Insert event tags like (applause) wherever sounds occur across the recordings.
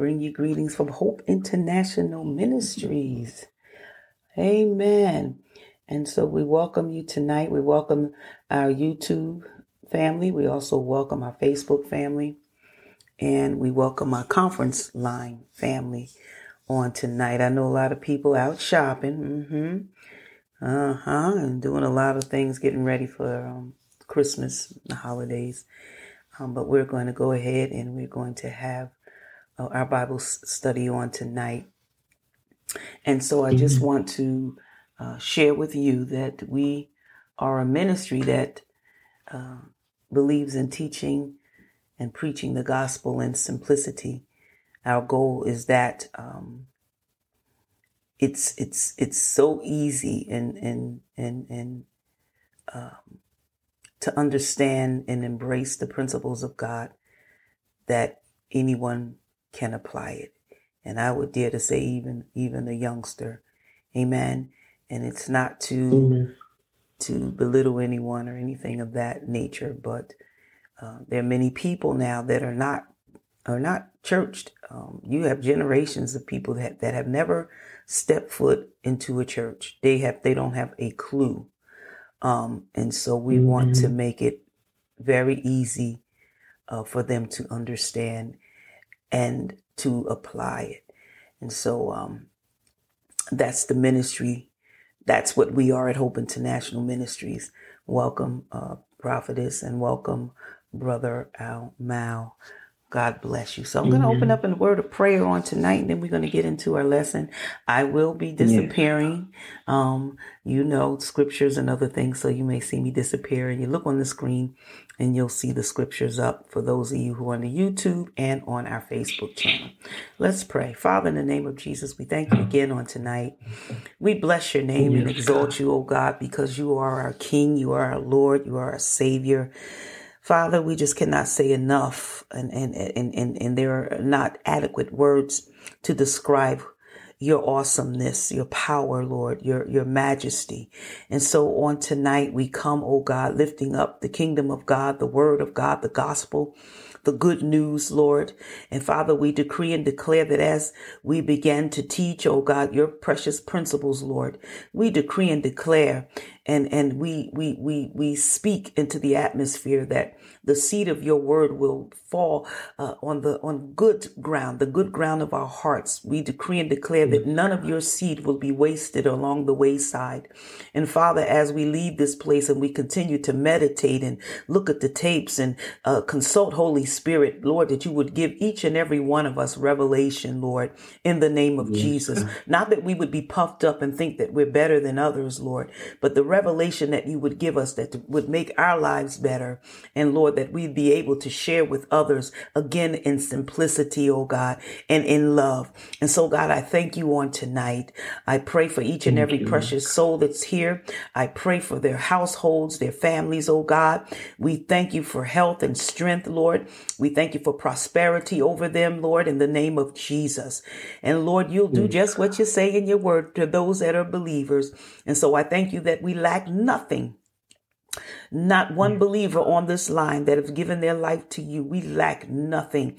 bring you greetings from Hope International Ministries. Amen. And so we welcome you tonight. We welcome our YouTube family. We also welcome our Facebook family. And we welcome our conference line family on tonight. I know a lot of people out shopping. Mm-hmm. Uh-huh. And doing a lot of things, getting ready for um, Christmas, the holidays. Um, but we're going to go ahead and we're going to have uh, our Bible study on tonight. And so I just mm-hmm. want to uh, share with you that we are a ministry that uh, believes in teaching and preaching the gospel in simplicity. Our goal is that um, it's it's it's so easy and and and and um, to understand and embrace the principles of God that anyone can apply it. And I would dare to say even even a youngster. Amen. And it's not to Amen. to belittle anyone or anything of that nature, but uh, there are many people now that are not are not churched. Um, you have generations of people that that have never stepped foot into a church. They have they don't have a clue um, and so we mm-hmm. want to make it very easy uh, for them to understand and to apply it. And so um, that's the ministry. That's what we are at Hope International Ministries. Welcome, uh, prophetess, and welcome, brother Al Mal. God bless you. So I'm going to open up in a word of prayer on tonight, and then we're going to get into our lesson. I will be disappearing. Yeah. Um, you know, scriptures and other things, so you may see me disappear. And you look on the screen, and you'll see the scriptures up for those of you who are on the YouTube and on our Facebook channel. Let's pray. Father, in the name of Jesus, we thank you again on tonight. We bless your name and exalt you, O God, because you are our King, you are our Lord, you are our Savior. Father, we just cannot say enough, and, and, and, and, and there are not adequate words to describe your awesomeness, your power, Lord, your, your majesty. And so on tonight, we come, oh God, lifting up the kingdom of God, the word of God, the gospel, the good news, Lord. And Father, we decree and declare that as we begin to teach, oh God, your precious principles, Lord, we decree and declare and, and we, we, we, we speak into the atmosphere that the seed of your word will fall uh, on the on good ground, the good ground of our hearts. We decree and declare that none of your seed will be wasted along the wayside. And Father, as we leave this place and we continue to meditate and look at the tapes and uh, consult Holy Spirit, Lord, that you would give each and every one of us revelation, Lord, in the name of. Jesus. Not that we would be puffed up and think that we're better than others, Lord, but the revelation that you would give us that would make our lives better. And Lord, Lord, that we'd be able to share with others again in simplicity, oh God, and in love. And so, God, I thank you on tonight. I pray for each and every precious soul that's here. I pray for their households, their families, oh God. We thank you for health and strength, Lord. We thank you for prosperity over them, Lord, in the name of Jesus. And Lord, you'll do just what you say in your word to those that are believers. And so I thank you that we lack nothing not one mm. believer on this line that have given their life to you. We lack nothing.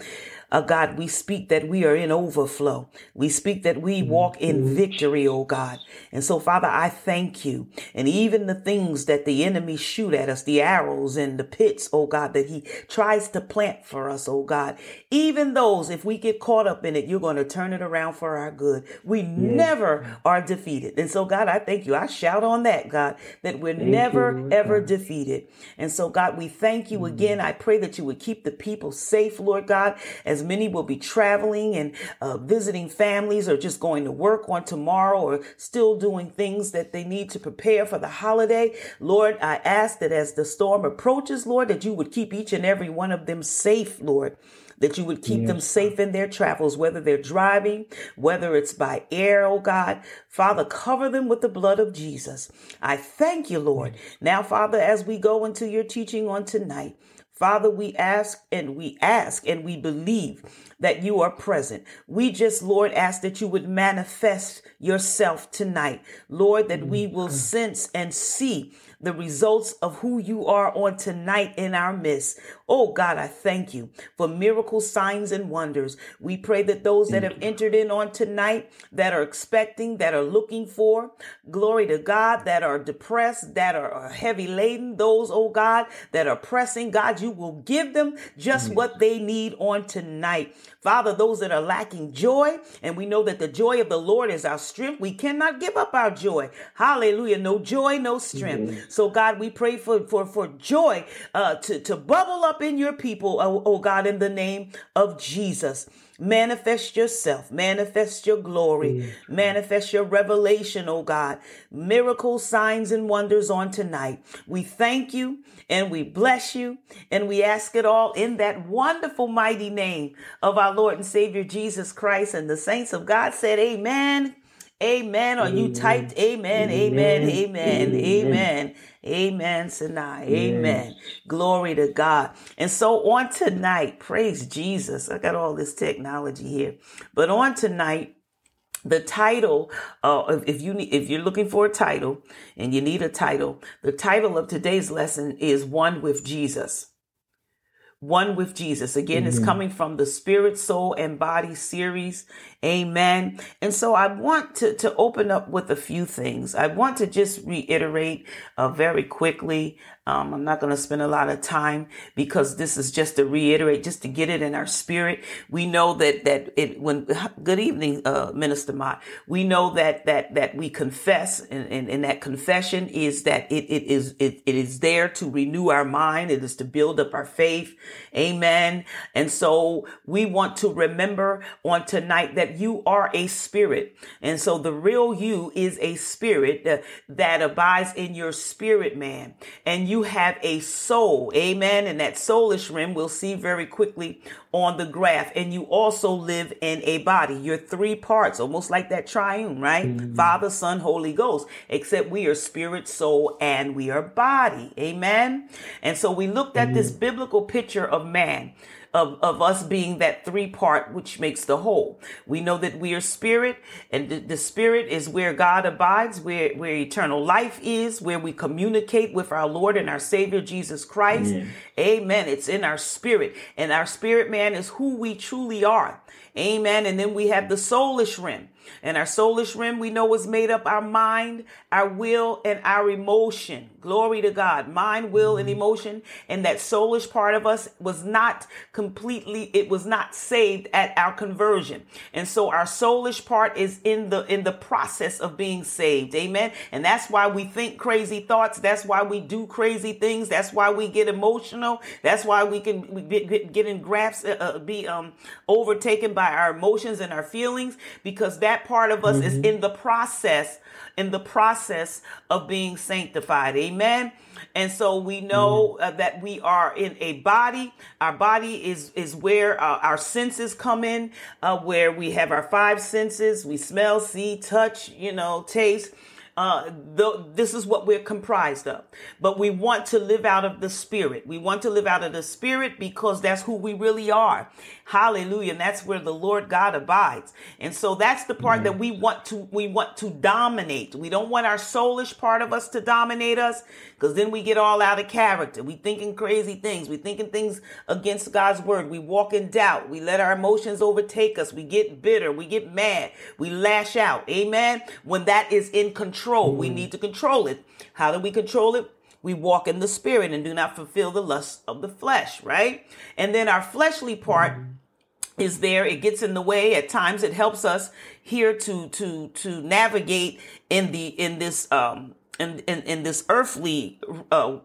Uh, God, we speak that we are in overflow. We speak that we walk in victory, oh God. And so, Father, I thank you. And even the things that the enemy shoot at us, the arrows and the pits, oh God, that he tries to plant for us, oh God, even those, if we get caught up in it, you're going to turn it around for our good. We never are defeated. And so, God, I thank you. I shout on that, God, that we're thank never, you, ever defeated. And so, God, we thank you again. I pray that you would keep the people safe, Lord God, as many will be traveling and uh, visiting families or just going to work on tomorrow or still doing things that they need to prepare for the holiday. Lord, I ask that as the storm approaches, Lord, that you would keep each and every one of them safe, Lord that you would keep yes. them safe in their travels, whether they're driving, whether it's by air, oh God. Father, cover them with the blood of Jesus. I thank you, Lord. Now, Father, as we go into your teaching on tonight, Father, we ask and we ask and we believe that you are present. We just, Lord, ask that you would manifest yourself tonight. Lord, that we mm, will sense and see the results of who you are on tonight in our midst. Oh God, I thank you for miracles, signs, and wonders. We pray that those that have entered in on tonight, that are expecting, that are looking for, glory to God, that are depressed, that are uh, heavy laden, those, oh God, that are pressing, God, you will give them just mm. what they need on tonight. Father, those that are lacking joy, and we know that the joy of the Lord is our strength, we cannot give up our joy. Hallelujah. No joy, no strength. Mm-hmm. So, God, we pray for, for, for joy uh, to, to bubble up in your people, oh, oh God, in the name of Jesus. Manifest yourself, manifest your glory, mm. manifest your revelation, oh God. Miracles, signs, and wonders on tonight. We thank you and we bless you and we ask it all in that wonderful, mighty name of our Lord and Savior Jesus Christ. And the saints of God said, Amen. Amen. Or you typed amen, amen, amen, amen, amen, Sinai. Amen. Glory to God. And so on tonight, praise Jesus. I got all this technology here. But on tonight, the title uh, if you need, if you're looking for a title and you need a title the title of today's lesson is one with jesus one with Jesus. Again, it's coming from the Spirit, Soul, and Body series. Amen. And so I want to, to open up with a few things. I want to just reiterate uh, very quickly um, I'm not going to spend a lot of time because this is just to reiterate, just to get it in our spirit. We know that that it when (laughs) good evening, uh, Minister Mott. We know that that that we confess, and, and, and that confession is that it it is it, it is there to renew our mind. It is to build up our faith. Amen. And so we want to remember on tonight that you are a spirit, and so the real you is a spirit that, that abides in your spirit, man, and have a soul. Amen. And that soulish rim we'll see very quickly on the graph. And you also live in a body. You're three parts, almost like that triune, right? Mm-hmm. Father, Son, Holy Ghost, except we are spirit, soul, and we are body. Amen. And so we looked at mm-hmm. this biblical picture of man of, of us being that three part which makes the whole. We know that we are spirit and the, the spirit is where God abides, where, where eternal life is, where we communicate with our Lord and our Savior Jesus Christ. Amen. Amen. It's in our spirit and our spirit man is who we truly are. Amen. And then we have the soulish rim. And our soulish rim, we know, is made up our mind, our will, and our emotion. Glory to God. Mind, will, and mm-hmm. emotion. And that soulish part of us was not completely, it was not saved at our conversion. And so our soulish part is in the, in the process of being saved. Amen. And that's why we think crazy thoughts. That's why we do crazy things. That's why we get emotional. That's why we can get, get in grasp, uh, uh, be um, overtaken by our emotions and our feelings because that part of us mm-hmm. is in the process, in the process of being sanctified. Amen. And so we know mm-hmm. uh, that we are in a body. Our body is is where uh, our senses come in, uh, where we have our five senses. We smell, see, touch, you know, taste. Uh, the, this is what we're comprised of. But we want to live out of the spirit. We want to live out of the spirit because that's who we really are. Hallelujah. And that's where the Lord God abides. And so that's the part mm-hmm. that we want to, we want to dominate. We don't want our soulish part of us to dominate us because then we get all out of character. We thinking crazy things. We thinking things against God's word. We walk in doubt. We let our emotions overtake us. We get bitter. We get mad. We lash out. Amen. When that is in control, we need to control it. How do we control it? we walk in the spirit and do not fulfill the lusts of the flesh, right? And then our fleshly part mm-hmm is there it gets in the way at times it helps us here to to to navigate in the in this um in in, in this earthly uh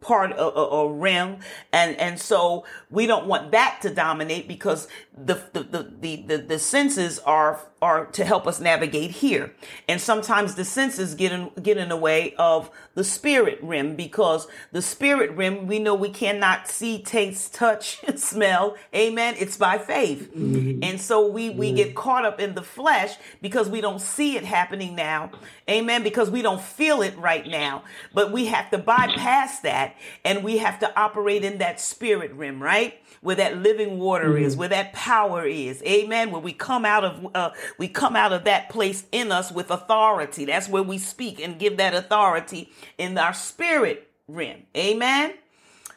part of a realm. And and so we don't want that to dominate because the the, the the the the senses are are to help us navigate here and sometimes the senses get in get in the way of the spirit rim because the spirit rim we know we cannot see taste touch (laughs) smell amen it's by faith mm-hmm. and so we we mm-hmm. get caught up in the flesh because we don't see it happening now amen because we don't feel it right now but we have to bypass that that and we have to operate in that spirit rim, right? Where that living water mm-hmm. is, where that power is. Amen. Where we come out of, uh, we come out of that place in us with authority. That's where we speak and give that authority in our spirit realm. Amen.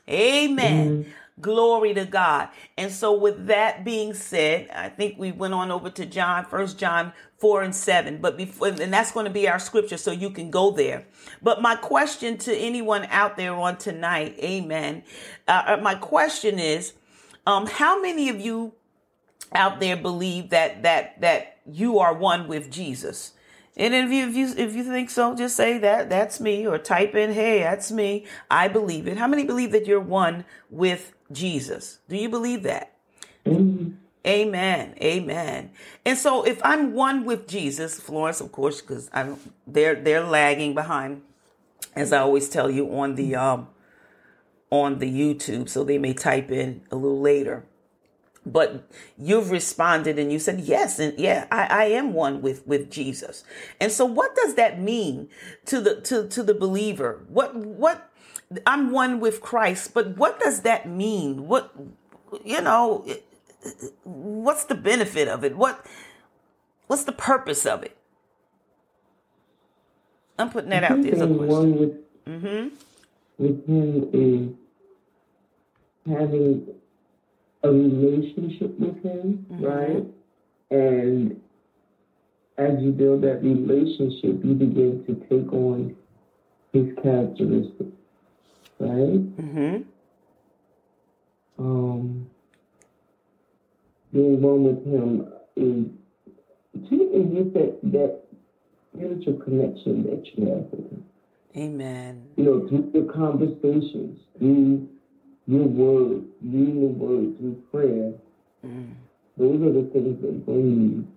Amen. Mm-hmm. Glory to God. And so with that being said, I think we went on over to John, first John 4 and 7, but before, and that's going to be our scripture. So you can go there. But my question to anyone out there on tonight, amen. Uh, uh my question is, um, how many of you out there believe that, that, that you are one with Jesus? And if you, if you if you think so, just say that that's me, or type in, "Hey, that's me." I believe it. How many believe that you're one with Jesus. Do you believe that? Mm-hmm. Amen. Amen. And so if I'm one with Jesus, Florence, of course, because I'm they're they're lagging behind, as I always tell you on the um on the YouTube, so they may type in a little later. But you've responded and you said, yes, and yeah, I, I am one with, with Jesus. And so what does that mean to the to, to the believer? What what I'm one with Christ, but what does that mean? What, you know, what's the benefit of it? What, what's the purpose of it? I'm putting that out there. One with, mm-hmm. with him is having a relationship with him, mm-hmm. right? And as you build that relationship, you begin to take on his characteristics right? Mm-hmm. Um, being one with him is to get that that spiritual connection that you have with him. Amen. You know, through the conversations, through your word, reading the word, through prayer. Mm. Those are the things that bring you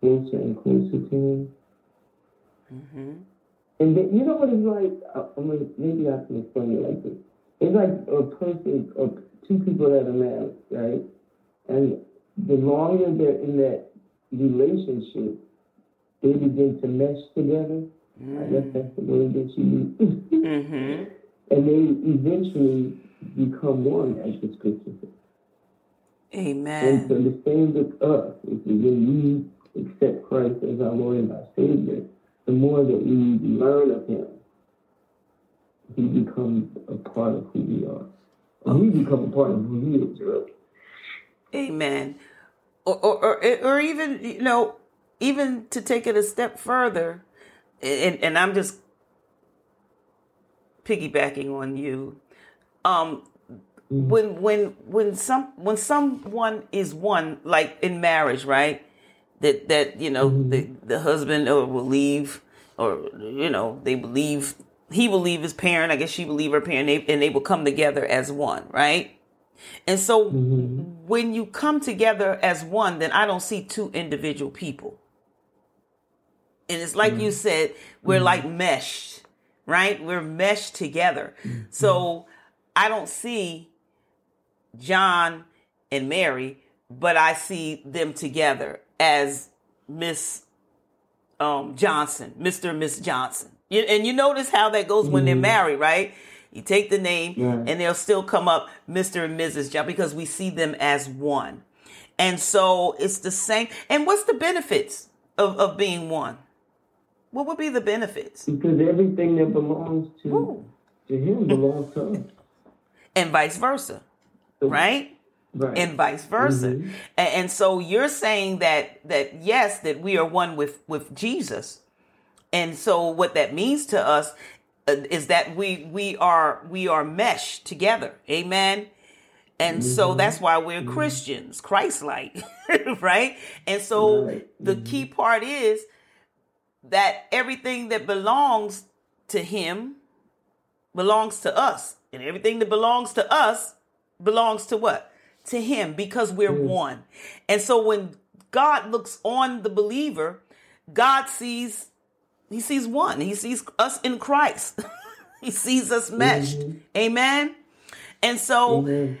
closer and closer to him. Mm-hmm. And then, you know what it's like? I mean, maybe I can explain it like this. It's like a person, or two people that are married, right? And the longer they're in that relationship, they begin to mesh together. Mm. I guess that's the word that you use. mm-hmm. (laughs) And they eventually become one, as the scripture says. Amen. And so the same with us. If when we accept Christ as our Lord and our Savior, the more that we learn of him, he becomes a part of who we are. And we become a part of who he is, really. Amen. Or, or, or, or even, you know, even to take it a step further, and, and I'm just piggybacking on you. Um, mm-hmm. when when when some when someone is one, like in marriage, right? that that you know mm-hmm. the the husband or will leave or you know they believe he will leave his parent i guess she will leave her parent and they, and they will come together as one right and so mm-hmm. when you come together as one then i don't see two individual people and it's like mm-hmm. you said we're like mm-hmm. meshed right we're meshed together mm-hmm. so i don't see john and mary but i see them together as Miss um, Johnson, Mr. and Miss Johnson. You, and you notice how that goes when mm-hmm. they're married, right? You take the name yeah. and they'll still come up Mr. and Mrs. John because we see them as one. And so it's the same. And what's the benefits of, of being one? What would be the benefits? Because everything that belongs to, to him belongs to us. And vice versa, right? Right. and vice versa. Mm-hmm. And, and, so you're saying that that yes, that we are one with with Jesus. And so what that means to us uh, is that we we are we are meshed together. Amen. And mm-hmm. so that's why we're mm-hmm. Christians, Christ-like, (laughs) right? And so right. the mm-hmm. key part is that everything that belongs to him belongs to us. And everything that belongs to us belongs to what? to him because we're mm. one. And so when God looks on the believer, God sees he sees one. He sees us in Christ. (laughs) he sees us meshed. Mm-hmm. Amen. And so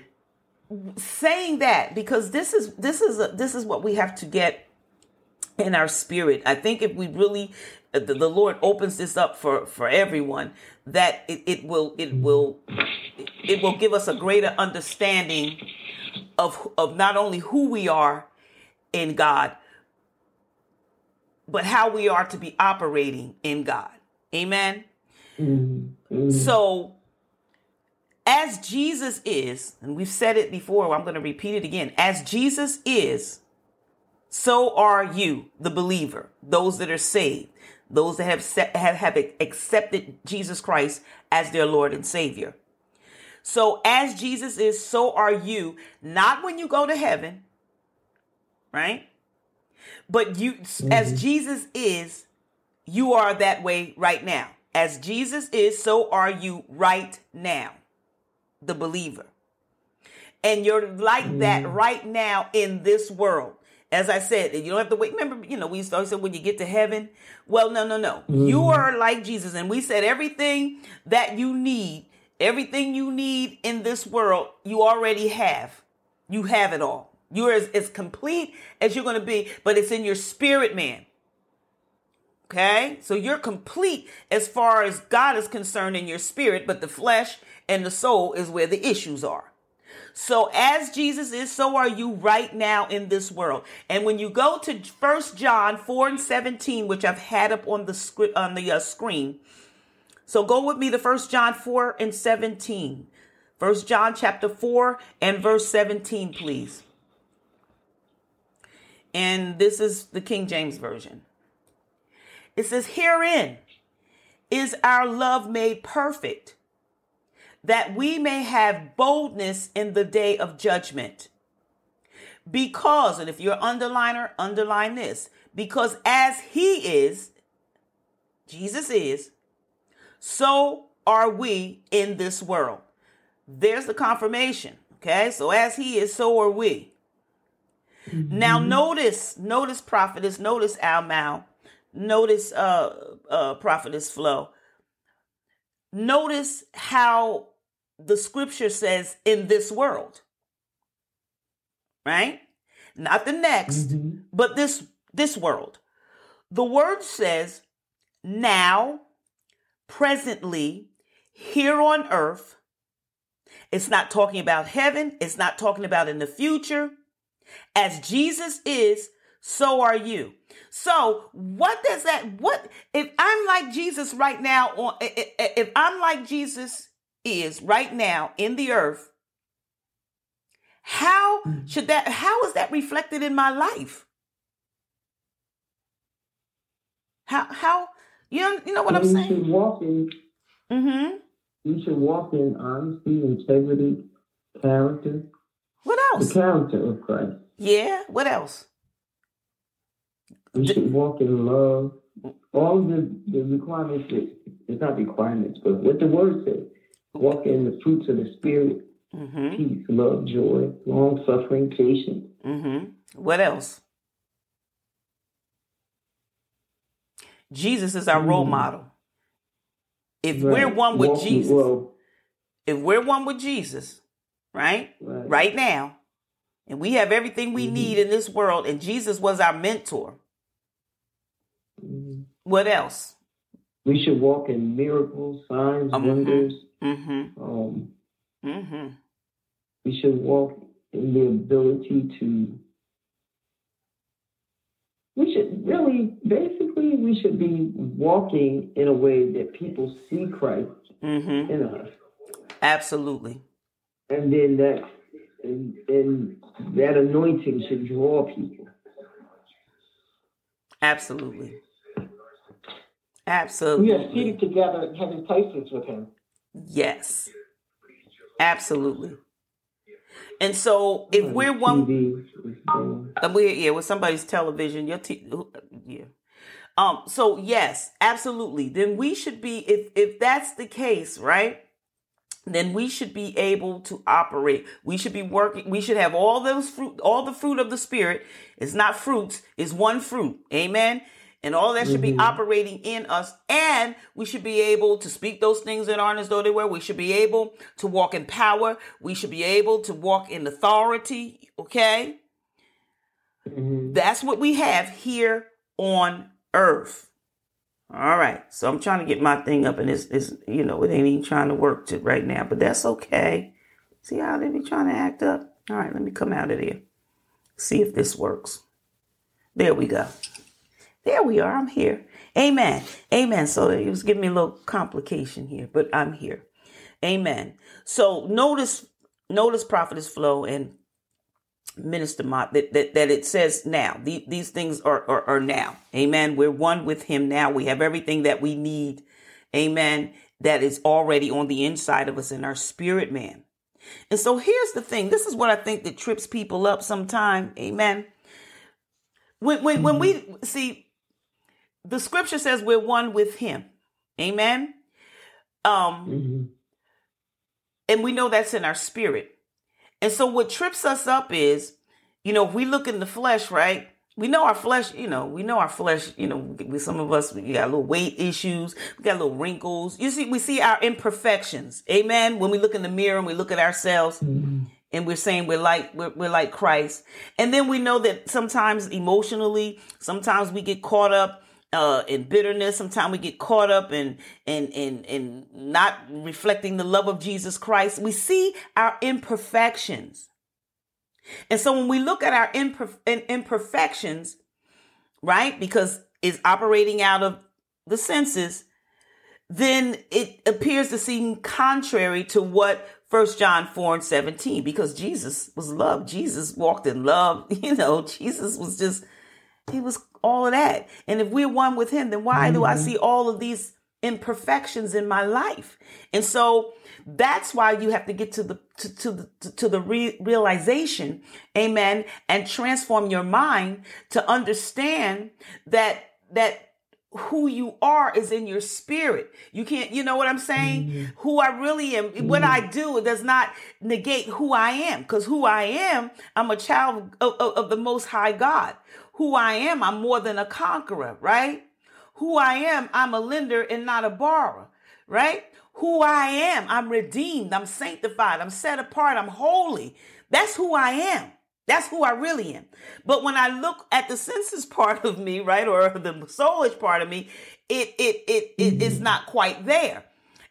saying that because this is this is a, this is what we have to get in our spirit. I think if we really, the, the Lord opens this up for, for everyone, that it, it will, it will, it will give us a greater understanding of, of not only who we are in God, but how we are to be operating in God. Amen. Mm-hmm. So, as Jesus is, and we've said it before, I'm going to repeat it again. As Jesus is, so are you, the believer, those that are saved, those that have, set, have, have accepted Jesus Christ as their Lord and Savior. So, as Jesus is, so are you, not when you go to heaven, right? But you, mm-hmm. as Jesus is, you are that way right now. As Jesus is, so are you right now, the believer. And you're like mm-hmm. that right now in this world. As I said, you don't have to wait. Remember, you know, we always said when you get to heaven. Well, no, no, no. Mm-hmm. You are like Jesus. And we said everything that you need, everything you need in this world, you already have. You have it all. You're as, as complete as you're going to be, but it's in your spirit, man. Okay? So you're complete as far as God is concerned in your spirit, but the flesh and the soul is where the issues are. So as Jesus is, so are you right now in this world. And when you go to First John 4 and 17, which I've had up on the script on the uh, screen. So go with me to First John 4 and 17. First John chapter 4 and verse 17, please. And this is the King James Version. It says, Herein is our love made perfect, that we may have boldness in the day of judgment. Because, and if you're underliner, underline this, because as he is, Jesus is, so are we in this world. There's the confirmation. Okay, so as he is, so are we. Mm-hmm. Now notice, notice prophetess, notice Al notice uh uh prophetess flow. Notice how the scripture says in this world. Right? Not the next, mm-hmm. but this this world. The word says now, presently, here on earth. It's not talking about heaven. It's not talking about in the future. As Jesus is, so are you. So, what does that what if I'm like Jesus right now on if I'm like Jesus is right now in the earth, how should that how is that reflected in my life? How how you know you know what I'm saying? You should walk in mm-hmm. you should walk in honesty, integrity, character. What else? The character of Christ. Yeah. What else? We should walk in love. All the, the requirements, that, it's not requirements, but what the word says. Walk in the fruits of the Spirit mm-hmm. peace, love, joy, long suffering, patience. Mm-hmm. What else? Jesus is our mm-hmm. role model. If right. we're one with Jesus, well, if we're one with Jesus, right? right? Right now, and we have everything we mm-hmm. need in this world, and Jesus was our mentor. Mm-hmm. What else? We should walk in miracles, signs, um, wonders. Mm-hmm. Um, mm-hmm. We should walk in the ability to. We should really, basically, we should be walking in a way that people see Christ mm-hmm. in us. Absolutely. And then that and, and that anointing should draw people. Absolutely. Absolutely. We are seated together in heavenly places with him. Yes. Absolutely. And so if we're one uh, we yeah, with somebody's television, your t- yeah. Um so yes, absolutely. Then we should be if if that's the case, right? then we should be able to operate. We should be working. We should have all those fruit, all the fruit of the spirit. It's not fruits, it's one fruit. Amen. And all that should mm-hmm. be operating in us. And we should be able to speak those things that aren't as though they were. We should be able to walk in power. We should be able to walk in authority. Okay. Mm-hmm. That's what we have here on earth. All right. So I'm trying to get my thing up and it's, it's you know, it ain't even trying to work to right now, but that's okay. See how they be trying to act up? All right, let me come out of there. See if this works. There we go. There we are. I'm here. Amen. Amen. So it was giving me a little complication here, but I'm here. Amen. So notice, notice prophetess flow and minister Mott that, that, that it says now. The, these things are, are, are now. Amen. We're one with him now. We have everything that we need. Amen. That is already on the inside of us in our spirit man. And so here's the thing. This is what I think that trips people up sometime. Amen. When when when we mm-hmm. see the scripture says we're one with him. Amen. Um mm-hmm. and we know that's in our spirit. And so what trips us up is, you know, if we look in the flesh, right? we know our flesh, you know, we know our flesh, you know, with some of us, we got little weight issues, we got little wrinkles. You see, we see our imperfections. Amen. When we look in the mirror and we look at ourselves mm-hmm. and we're saying we're like, we're, we're like Christ. And then we know that sometimes emotionally, sometimes we get caught up uh, in bitterness. Sometimes we get caught up in, in, in, in not reflecting the love of Jesus Christ. We see our imperfections. And so when we look at our imperfections, right, because it's operating out of the senses, then it appears to seem contrary to what First John 4 and 17, because Jesus was love. Jesus walked in love. (laughs) You know, Jesus was just, he was all of that. And if we're one with him, then why mm-hmm. do I mm-hmm. see all of these imperfections in my life? And so that's why you have to get to the to, to the to the re- realization, amen, and transform your mind to understand that that who you are is in your spirit. You can't, you know what I'm saying? Mm-hmm. Who I really am, mm-hmm. what I do does not negate who I am. Because who I am, I'm a child of, of, of, the Most High God. Who I am, I'm more than a conqueror, right? Who I am, I'm a lender and not a borrower, right? who I am. I'm redeemed. I'm sanctified. I'm set apart. I'm holy. That's who I am. That's who I really am. But when I look at the senses (laughs) part of me, right, or the soulish part of me, it it it, it it's not quite there.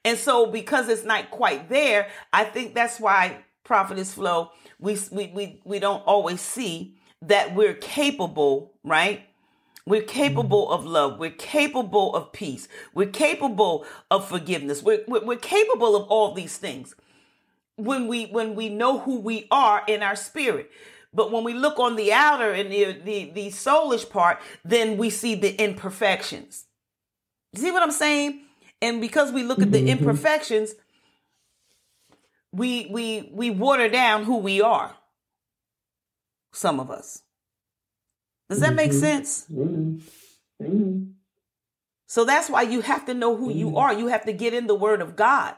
And so because it's not quite there, I think that's why prophetess flow we we we, we don't always see that we're capable, right? We're capable of love. We're capable of peace. We're capable of forgiveness. We're, we're, we're, capable of all these things when we when we know who we are in our spirit. But when we look on the outer and the, the, the soulish part, then we see the imperfections. See what I'm saying? And because we look at the mm-hmm. imperfections, we we we water down who we are. Some of us. Does that make mm-hmm. sense? Mm-hmm. mm-hmm. So that's why you have to know who you mm-hmm. are. You have to get in the word of God.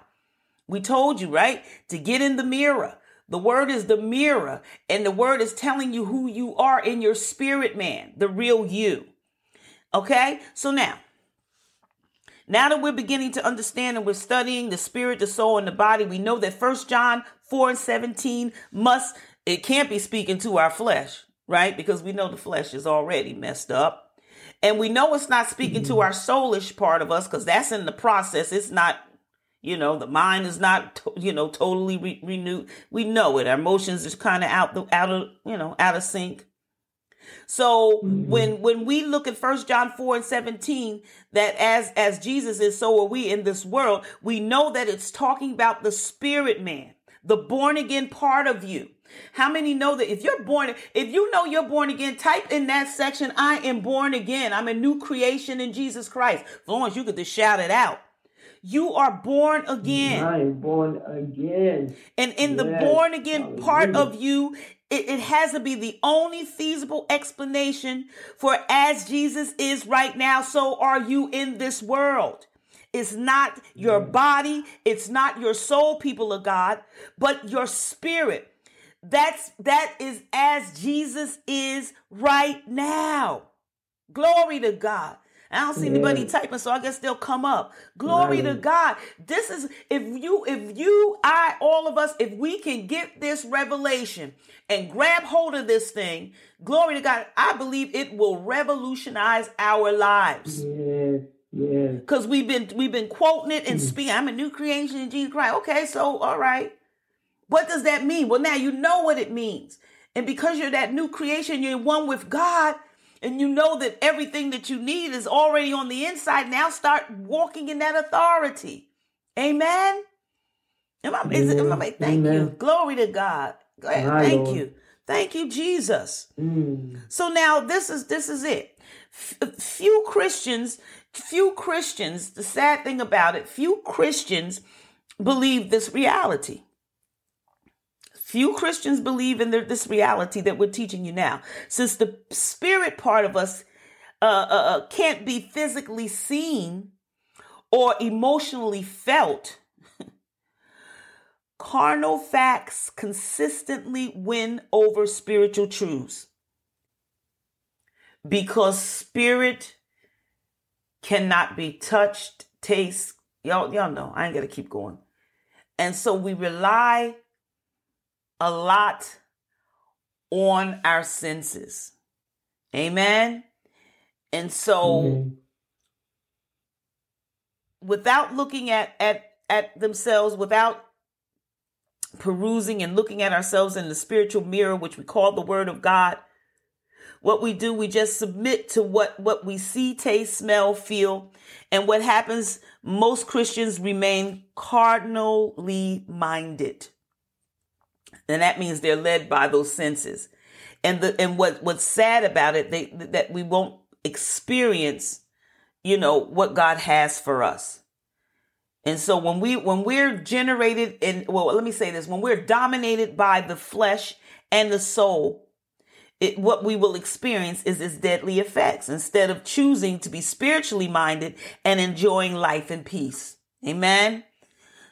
We told you, right? To get in the mirror. The word is the mirror, and the word is telling you who you are in your spirit, man, the real you. Okay? So now, now that we're beginning to understand and we're studying the spirit, the soul, and the body, we know that First John 4 and 17 must, it can't be speaking to our flesh right? Because we know the flesh is already messed up. And we know it's not speaking to our soulish part of us because that's in the process. It's not, you know, the mind is not, you know, totally re- renewed. We know it. Our emotions is kind of out the out of, you know, out of sync. So mm-hmm. when when we look at First John 4 and 17, that as as Jesus is, so are we in this world, we know that it's talking about the spirit man, the born again part of you. How many know that if you're born, if you know you're born again, type in that section, I am born again. I'm a new creation in Jesus Christ. As you could just shout it out. You are born again. I am born again. And in yes. the born again Hallelujah. part of you, it, it has to be the only feasible explanation for as Jesus is right now, so are you in this world. It's not your body, it's not your soul, people of God, but your spirit. That's that is as Jesus is right now. Glory to God. I don't see anybody typing, so I guess they'll come up. Glory right. to God. This is if you, if you, I, all of us, if we can get this revelation and grab hold of this thing, glory to God, I believe it will revolutionize our lives. Yeah. Yeah. Because we've been we've been quoting it and mm. speaking. I'm a new creation in Jesus Christ. Okay, so all right. What does that mean? Well, now you know what it means. And because you're that new creation, you're one with God, and you know that everything that you need is already on the inside. Now start walking in that authority. Amen. Am I, is it, am I, thank Amen. you. Glory to God. thank Lord. you. Thank you, Jesus. Mm. So now this is this is it. F- few Christians, few Christians, the sad thing about it, few Christians believe this reality. Few Christians believe in this reality that we're teaching you now. Since the spirit part of us uh, uh, uh, can't be physically seen or emotionally felt, (laughs) carnal facts consistently win over spiritual truths. Because spirit cannot be touched, taste. Y'all, y'all know, I ain't got to keep going. And so we rely a lot on our senses. Amen. And so mm-hmm. without looking at at at themselves without perusing and looking at ourselves in the spiritual mirror which we call the word of God what we do we just submit to what what we see taste smell feel and what happens most Christians remain carnally minded and that means they're led by those senses. And the and what what's sad about it, they that we won't experience, you know, what God has for us. And so when we when we're generated in well, let me say this, when we're dominated by the flesh and the soul, it, what we will experience is its deadly effects instead of choosing to be spiritually minded and enjoying life in peace. Amen.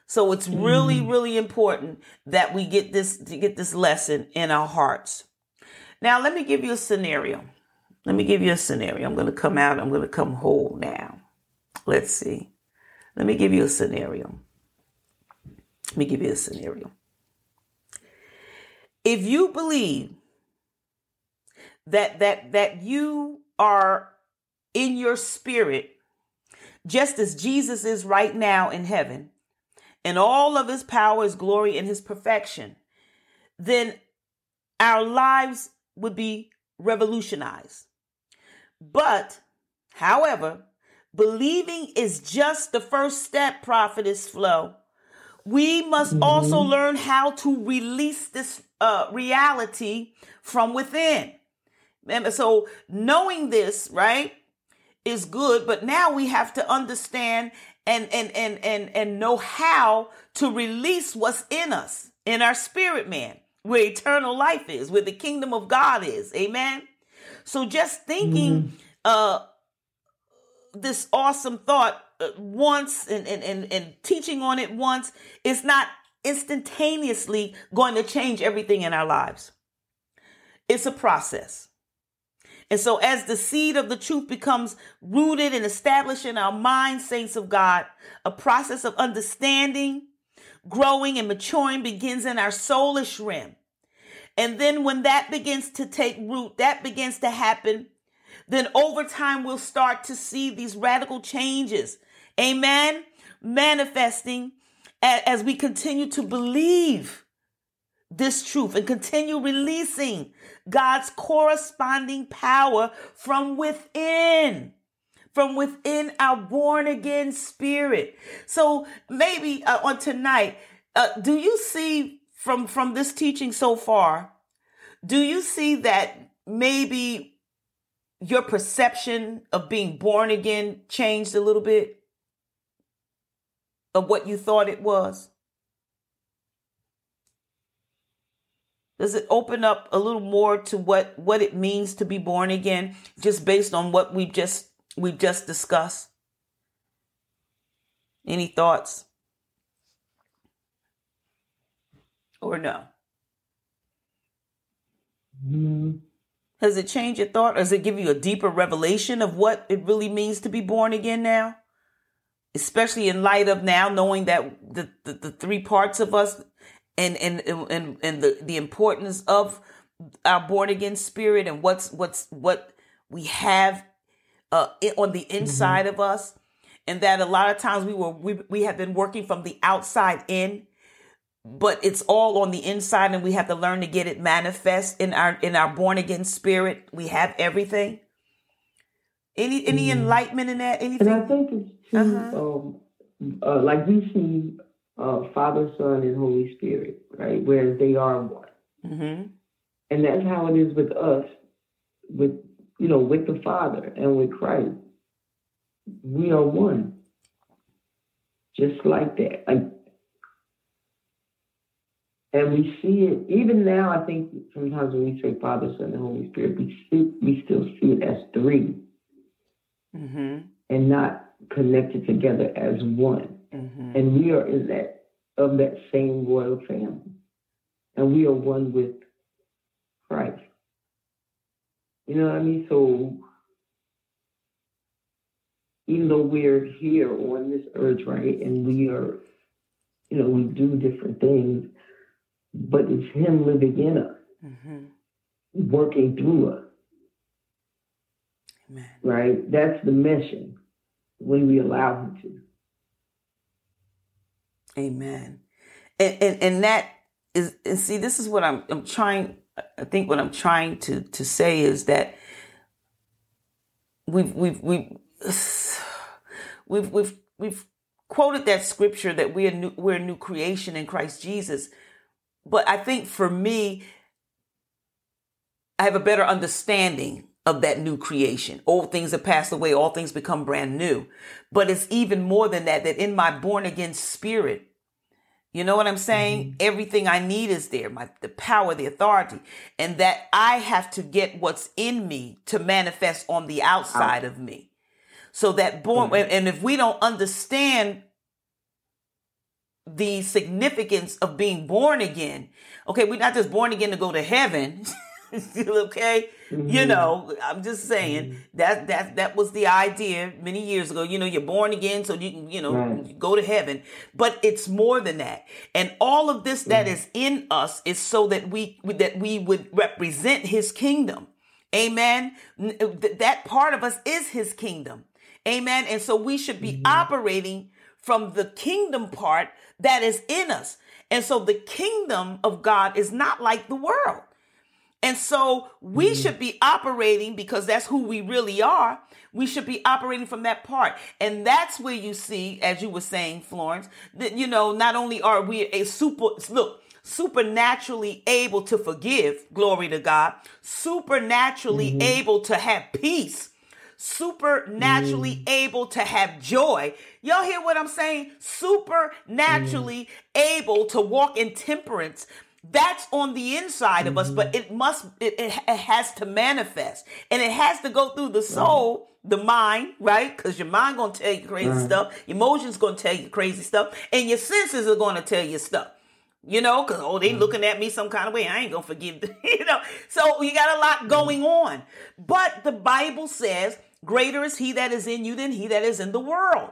So it's really, mm. really important that we get this to get this lesson in our hearts. Now, let me give you a scenario. Let me give you a scenario. I'm going to come out. I'm going to come whole now. Let's see. Let me give you a scenario. Let me give you a scenario. If you believe that that that you are in your spirit just as Jesus is right now in heaven, and all of his power, his glory, and his perfection, then our lives would be revolutionized. But, however, believing is just the first step, prophetess flow. We must mm-hmm. also learn how to release this uh, reality from within. And so, knowing this, right, is good, but now we have to understand and and and and and know how to release what's in us in our spirit man where eternal life is where the kingdom of god is. Amen? So just thinking mm-hmm. uh this awesome thought uh, once and, and and and teaching on it once is not instantaneously going to change everything in our lives. It's a process and so, as the seed of the truth becomes rooted and established in our mind, saints of God, a process of understanding, growing, and maturing begins in our soulish realm. And then, when that begins to take root, that begins to happen, then over time, we'll start to see these radical changes. Amen. Manifesting as we continue to believe this truth and continue releasing God's corresponding power from within from within our born again spirit. So maybe uh, on tonight, uh, do you see from from this teaching so far? Do you see that maybe your perception of being born again changed a little bit of what you thought it was? Does it open up a little more to what what it means to be born again, just based on what we just we just discussed? Any thoughts? Or no? Mm. Does it change your thought? Or does it give you a deeper revelation of what it really means to be born again now? Especially in light of now knowing that the, the, the three parts of us and and and and the, the importance of our born again spirit and what's what's what we have uh, on the inside mm-hmm. of us and that a lot of times we were we, we have been working from the outside in but it's all on the inside and we have to learn to get it manifest in our in our born again spirit we have everything any any mm-hmm. enlightenment in that anything and i think it's too uh-huh. um, uh, like we see uh, father son and holy spirit right whereas they are one mm-hmm. and that's how it is with us with you know with the father and with christ we are one. Just like that. Like, and we see it even now. I think sometimes when we say Father, Son, and Holy Spirit, we see, we still see it as 3 mm-hmm. and not connected together as one. Mm-hmm. And we are in that of that same royal family, and we are one with Christ. You know what I mean? So even though we're here on this earth, right, and we are, you know, we do different things, but it's Him living in us, mm-hmm. working through us. Amen. Right? That's the mission when we allow Him to. Amen. And, and, and that is, and see, this is what I'm, I'm trying, I think what I'm trying to, to say is that we've, we've, we've, (sighs) we've we've we've quoted that scripture that we're new, we're a new creation in Christ Jesus. But I think for me, I have a better understanding of that new creation. Old things have passed away, all things become brand new. But it's even more than that, that in my born again spirit, you know what I'm saying? Mm-hmm. Everything I need is there, my the power, the authority, and that I have to get what's in me to manifest on the outside Out. of me. So that born, mm-hmm. and if we don't understand the significance of being born again, okay, we're not just born again to go to heaven. (laughs) okay mm-hmm. you know i'm just saying mm-hmm. that that that was the idea many years ago you know you're born again so you can you know right. go to heaven but it's more than that and all of this that mm-hmm. is in us is so that we that we would represent his kingdom amen that part of us is his kingdom Amen. And so we should be mm-hmm. operating from the kingdom part that is in us. And so the kingdom of God is not like the world. And so we mm-hmm. should be operating because that's who we really are. We should be operating from that part. And that's where you see, as you were saying, Florence, that, you know, not only are we a super, look, supernaturally able to forgive, glory to God, supernaturally mm-hmm. able to have peace supernaturally mm. able to have joy. Y'all hear what I'm saying? Supernaturally mm. able to walk in temperance. That's on the inside mm-hmm. of us, but mm-hmm. it must, it, it, has to manifest and it has to go through the soul, the mind, right? Because your mind gonna tell you crazy right. stuff, your emotions gonna tell you crazy stuff, and your senses are gonna tell you stuff. You know, because oh, they mm-hmm. looking at me some kind of way. I ain't gonna forgive them. (laughs) you know, so you got a lot going on. But the Bible says Greater is he that is in you than he that is in the world.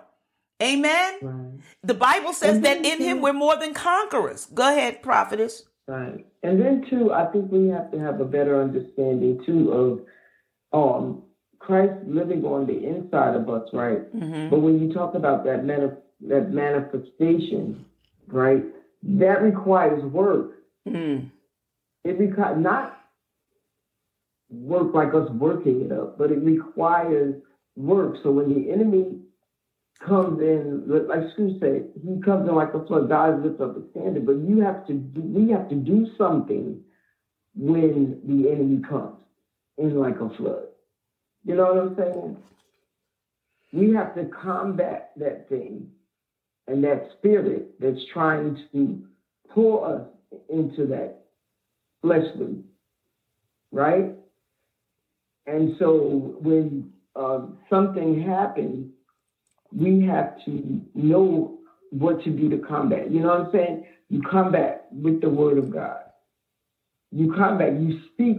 Amen. Right. The Bible says that in him we're more than conquerors. Go ahead, prophetess. Right. And then too, I think we have to have a better understanding too of um Christ living on the inside of us, right? Mm-hmm. But when you talk about that manif- that manifestation, right, that requires work. Mm. It requires not work like us working it up, but it requires work. So when the enemy comes in, like Stu said, he comes in like a flood. God lifts up the standard, but you have to do, we have to do something when the enemy comes in like a flood. You know what I'm saying? We have to combat that thing and that spirit that's trying to pull us into that fleshly, right? And so when uh, something happens, we have to know what to do to combat. You know what I'm saying? You combat with the word of God. You combat, you speak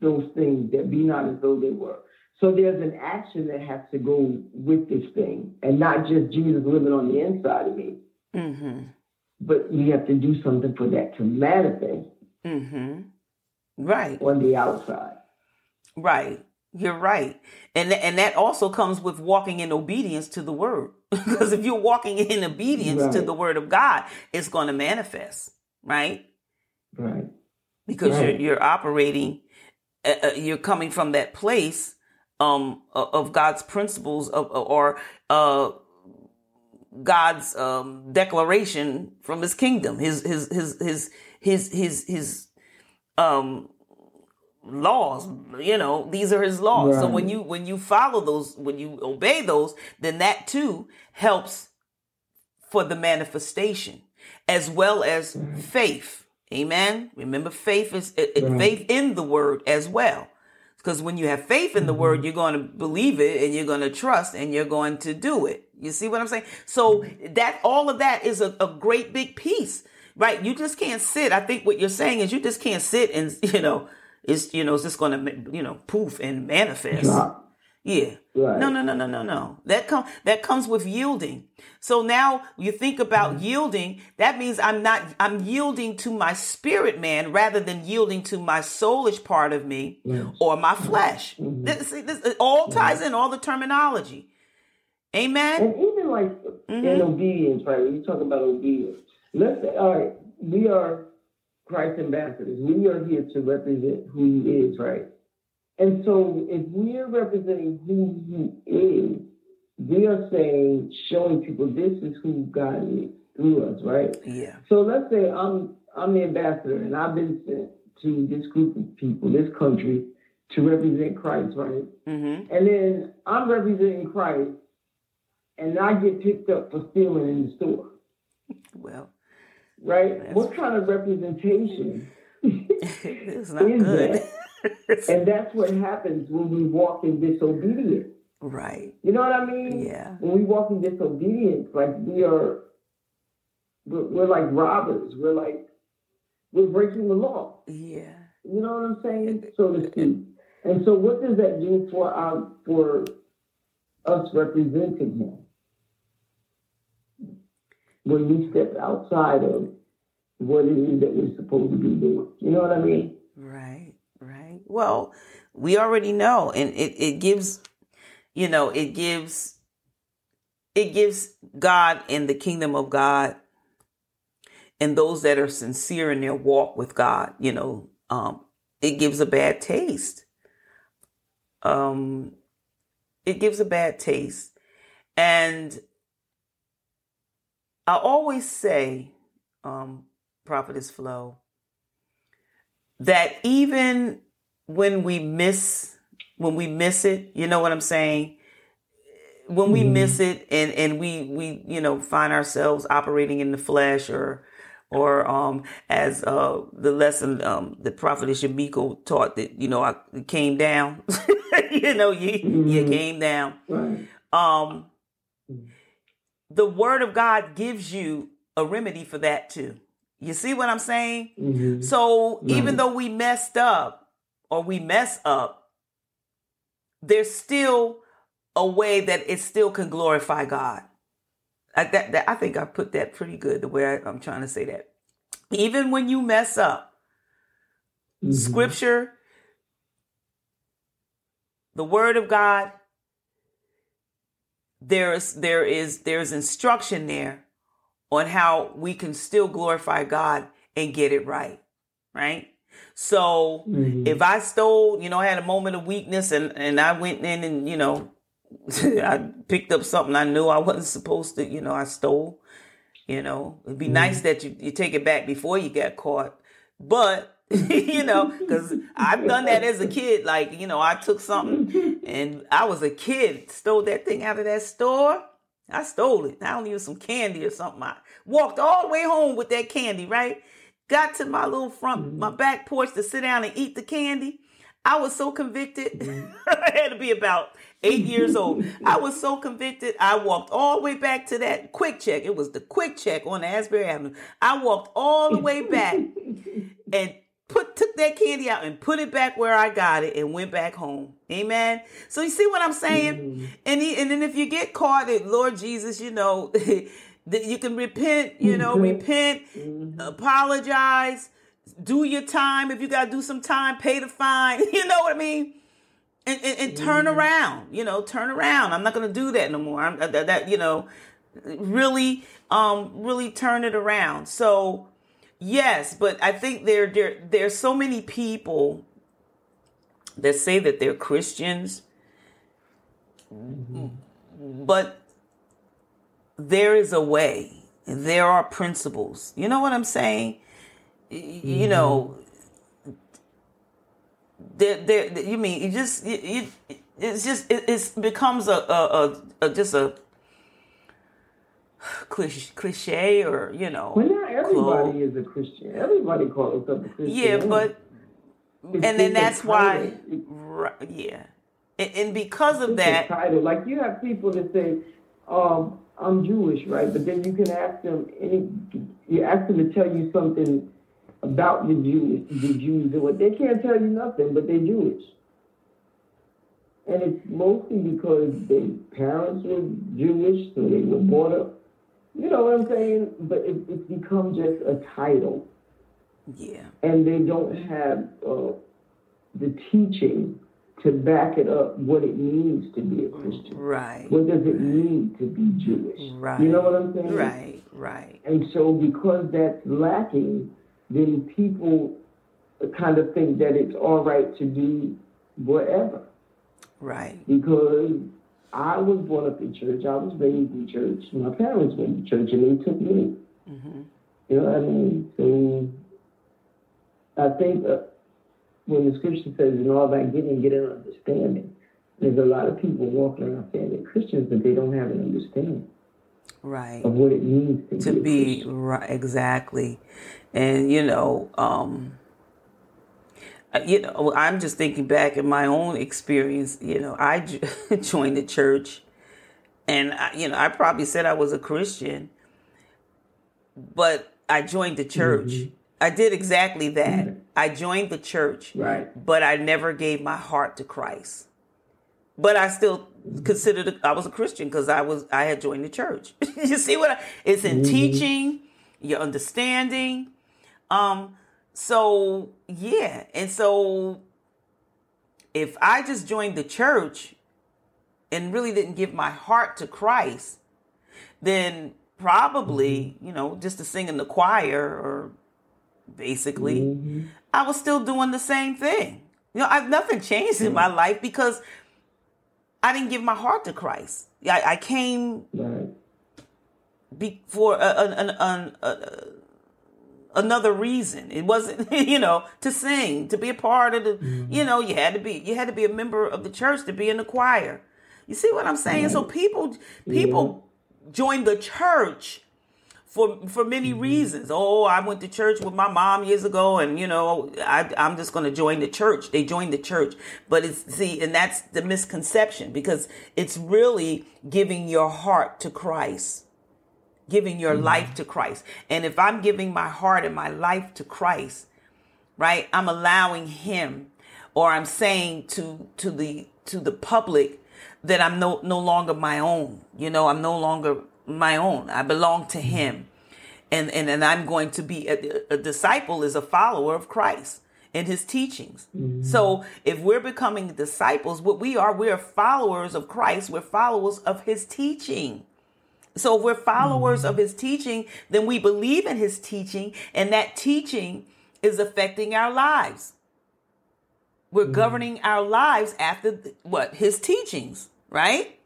those things that be not as though they were. So there's an action that has to go with this thing, and not just Jesus living on the inside of me. Mm-hmm. But we have to do something for that to manifest. Mm-hmm. Right. On the outside. Right. You're right. And and that also comes with walking in obedience to the word. (laughs) because if you're walking in obedience right. to the word of God, it's going to manifest, right? Right. Because right. you're you're operating uh, uh, you're coming from that place um of God's principles of or uh God's um declaration from his kingdom, his his his his his his his um laws you know these are his laws right. so when you when you follow those when you obey those then that too helps for the manifestation as well as right. faith amen remember faith is right. faith in the word as well because when you have faith in the mm-hmm. word you're going to believe it and you're going to trust and you're going to do it you see what i'm saying so that all of that is a, a great big piece right you just can't sit i think what you're saying is you just can't sit and (laughs) you know it's you know it's just going to you know poof and manifest. Drop. Yeah. Right. No, no, no, no, no, no. That comes that comes with yielding. So now you think about mm-hmm. yielding, that means I'm not I'm yielding to my spirit man rather than yielding to my soulish part of me yes. or my flesh. Mm-hmm. This, this, it all ties in all the terminology. Amen. And even like mm-hmm. in obedience, right? You talk about obedience, let's say, all right, we are Christ ambassadors. We are here to represent who he is, right? And so if we're representing who he is, we are saying, showing people this is who God is through us, right? Yeah. So let's say I'm I'm the ambassador and I've been sent to this group of people, this country, to represent Christ, right? Mm-hmm. And then I'm representing Christ, and I get picked up for stealing in the store. Well, right? That's what kind of representation (laughs) is good. That? (laughs) and that's what happens when we walk in disobedience. Right. You know what I mean? Yeah. When we walk in disobedience, like we are, we're, we're like robbers. We're like, we're breaking the law. Yeah. You know what I'm saying? So to speak. And so, what does that do for our for us representing Him? when we step outside of what it is that we're supposed to be doing. You know what I mean? Right, right. Well, we already know, and it, it gives, you know, it gives, it gives God and the kingdom of God and those that are sincere in their walk with God, you know, um, it gives a bad taste. Um, it gives a bad taste. And I always say, um, Prophetess Flo, that even when we miss, when we miss it, you know what I'm saying? When we mm-hmm. miss it and, and we, we, you know, find ourselves operating in the flesh or, or um, as uh, the lesson um, the prophetess Yamiko taught that you know I came down, (laughs) you know you mm-hmm. you came down. Right. Um, mm the word of God gives you a remedy for that too. You see what I'm saying? Mm-hmm. So right. even though we messed up or we mess up, there's still a way that it still can glorify God. I, that, that, I think I put that pretty good the way I, am trying to say that. Even when you mess up, mm-hmm. scripture, the word of God there's there is there's instruction there on how we can still glorify God and get it right. Right? So mm-hmm. if I stole, you know, I had a moment of weakness and, and I went in and, you know, (laughs) I picked up something I knew I wasn't supposed to, you know, I stole. You know, it'd be mm-hmm. nice that you, you take it back before you get caught. But (laughs) you know, because I've done that as a kid. Like, you know, I took something (laughs) and I was a kid, stole that thing out of that store. I stole it. I don't even some candy or something. I walked all the way home with that candy, right? Got to my little front, my mm-hmm. back porch to sit down and eat the candy. I was so convicted. Mm-hmm. (laughs) I had to be about eight years old. I was so convicted. I walked all the way back to that QuickChek. It was the QuickChek on Asbury Avenue. I walked all the way back (laughs) and put took that candy out and put it back where I got it and went back home. Amen. So you see what I'm saying? Mm-hmm. And he, and then if you get caught at Lord Jesus, you know, (laughs) that you can repent, you know, mm-hmm. repent, mm-hmm. apologize, do your time. If you got to do some time, pay the fine. (laughs) You know what I mean? And, and, and turn mm-hmm. around, you know, turn around. I'm not going to do that no more. I'm that, that, you know, really, um, really turn it around. So, yes, but I think there, there, there's so many people that say that they're Christians, mm-hmm. but there is a way. There are principles. You know what I'm saying? Mm-hmm. You know, there, there. You mean it just it it's just it it's becomes a, a, a, a just a (sighs) cliche or you know. Well, everybody is a Christian. Everybody calls themselves a Christian. Yeah, but it's and then that's why, right, yeah, and, and because of that, title like you have people that say, um, I'm Jewish, right? But then you can ask them any, you ask them to tell you something about the Jews, the Jews, and what they can't tell you nothing, but they're Jewish. And it's mostly because their parents were Jewish, so they were brought up. You know what I'm saying? But it, it's become just a title. Yeah. And they don't have uh, the teaching to back it up what it means to be a Christian. Right. What does it mean to be Jewish? Right. You know what I'm saying? Right, right. And so because that's lacking, then people kind of think that it's all right to do whatever. Right. Because I was brought up in church, I was raised in church, my parents went to church and they took me. Mm-hmm. You know what I mean? So I think uh, when the scripture says, in all that getting, get an understanding, there's a lot of people walking around saying they're Christians, but they don't have an understanding. Right. Of what it means to, to be, be right, exactly. And, you know, um, you know, I'm just thinking back in my own experience. You know, I (laughs) joined the church, and I, you know, I probably said I was a Christian, but I joined the church. Mm-hmm. I did exactly that. Mm-hmm. I joined the church, right? But I never gave my heart to Christ. But I still considered I was a Christian because I was I had joined the church. (laughs) you see what I, it's in mm-hmm. teaching, your understanding. Um. So yeah, and so if I just joined the church and really didn't give my heart to Christ, then probably mm-hmm. you know just to sing in the choir or basically, mm-hmm. I was still doing the same thing. You know, I've nothing changed in my life because I didn't give my heart to Christ. I, I came right. before another reason. It wasn't, (laughs) you know, to sing, to be a part of the, mm-hmm. you know, you had to be, you had to be a member of the church to be in the choir. You see what I'm saying? Right. So people, people yeah. join the church for for many mm-hmm. reasons. Oh, I went to church with my mom years ago, and you know, I, I'm just going to join the church. They joined the church, but it's see, and that's the misconception because it's really giving your heart to Christ, giving your mm-hmm. life to Christ. And if I'm giving my heart and my life to Christ, right, I'm allowing Him, or I'm saying to to the to the public that I'm no no longer my own. You know, I'm no longer my own. I belong to him. And, and, and I'm going to be a, a disciple is a follower of Christ and his teachings. Mm-hmm. So if we're becoming disciples, what we are, we're followers of Christ. We're followers of his teaching. So if we're followers mm-hmm. of his teaching, then we believe in his teaching and that teaching is affecting our lives. We're mm-hmm. governing our lives after what? His teachings, right?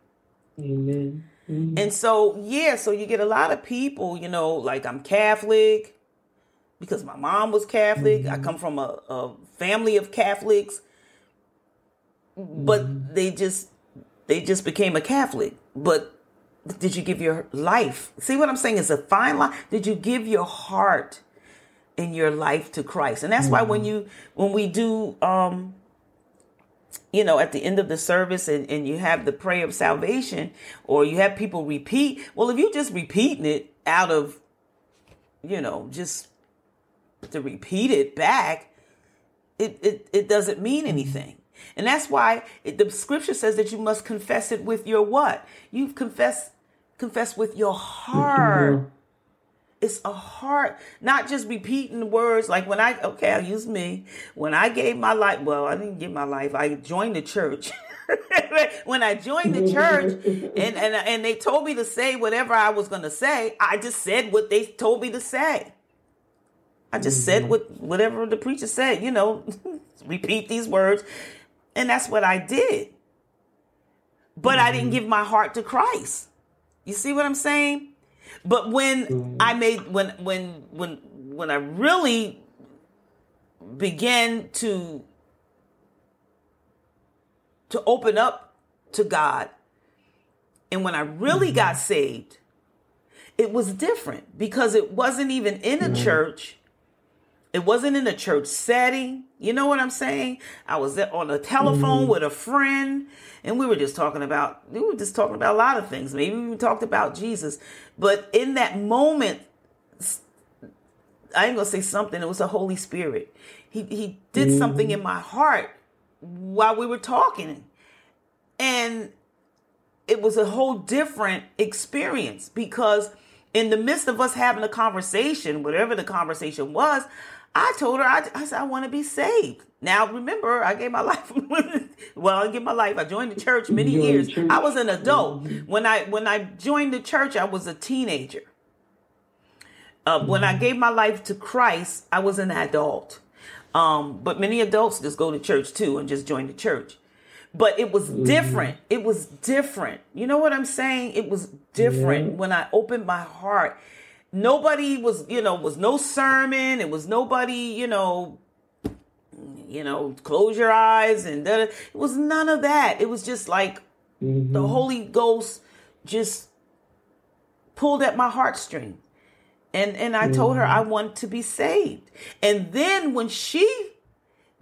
Amen. Mm-hmm. And so, yeah, so you get a lot of people, you know, like I'm Catholic because my mom was Catholic. Mm-hmm. I come from a, a, family of Catholics, but mm-hmm. they just they just became a Catholic. But did you give your life? See what I'm saying? It's a fine line. Did you give your heart and your life to Christ? And that's why when mm-hmm. you when we do um you know, at the end of the service and, and you have the prayer of salvation or you have people repeat, well, if you're just repeating it out of, you know, just to repeat it back, it, it, it doesn't mean anything. And that's why it, the scripture says that you must confess it with your what? You've confessed confess with your heart. It's a heart, not just repeating words. Like when I, okay, I'll use me. When I gave my life, well, I didn't give my life. I joined the church. (laughs) when I joined the church (laughs) and, and, and they told me to say whatever I was going to say, I just said what they told me to say. I just mm-hmm. said what whatever the preacher said, you know, (laughs) repeat these words. And that's what I did. But mm-hmm. I didn't give my heart to Christ. You see what I'm saying? But when mm-hmm. I made when when when when I really began to to open up to God and when I really mm-hmm. got saved, it was different because it wasn't even in a mm-hmm. church. It wasn't in a church setting. You know what I'm saying? I was on a telephone mm-hmm. with a friend and we were just talking about we were just talking about a lot of things. Maybe we talked about Jesus. But in that moment I ain't gonna say something, it was the Holy Spirit. He he did mm-hmm. something in my heart while we were talking. And it was a whole different experience because in the midst of us having a conversation, whatever the conversation was, I told her, I, I said, I want to be saved. Now, remember, I gave my (laughs) life. well, I gave my life. I joined the church many years. I was an adult mm-hmm. when I when I joined the church. I was a teenager. Uh. When I mm-hmm. gave my life to Christ, I was an adult. Um, but many adults just go to church too and just join the church. But it was mm-hmm. different. It was different. You know what I'm saying? It was different when I opened my heart nobody was, you know, was no sermon. It was nobody, you know, you know, close your eyes and da, it was none of that. It was just like mm-hmm. the Holy Ghost just pulled at my heartstring. And and I mm-hmm. told her I mm-hmm. want to be saved. And then when she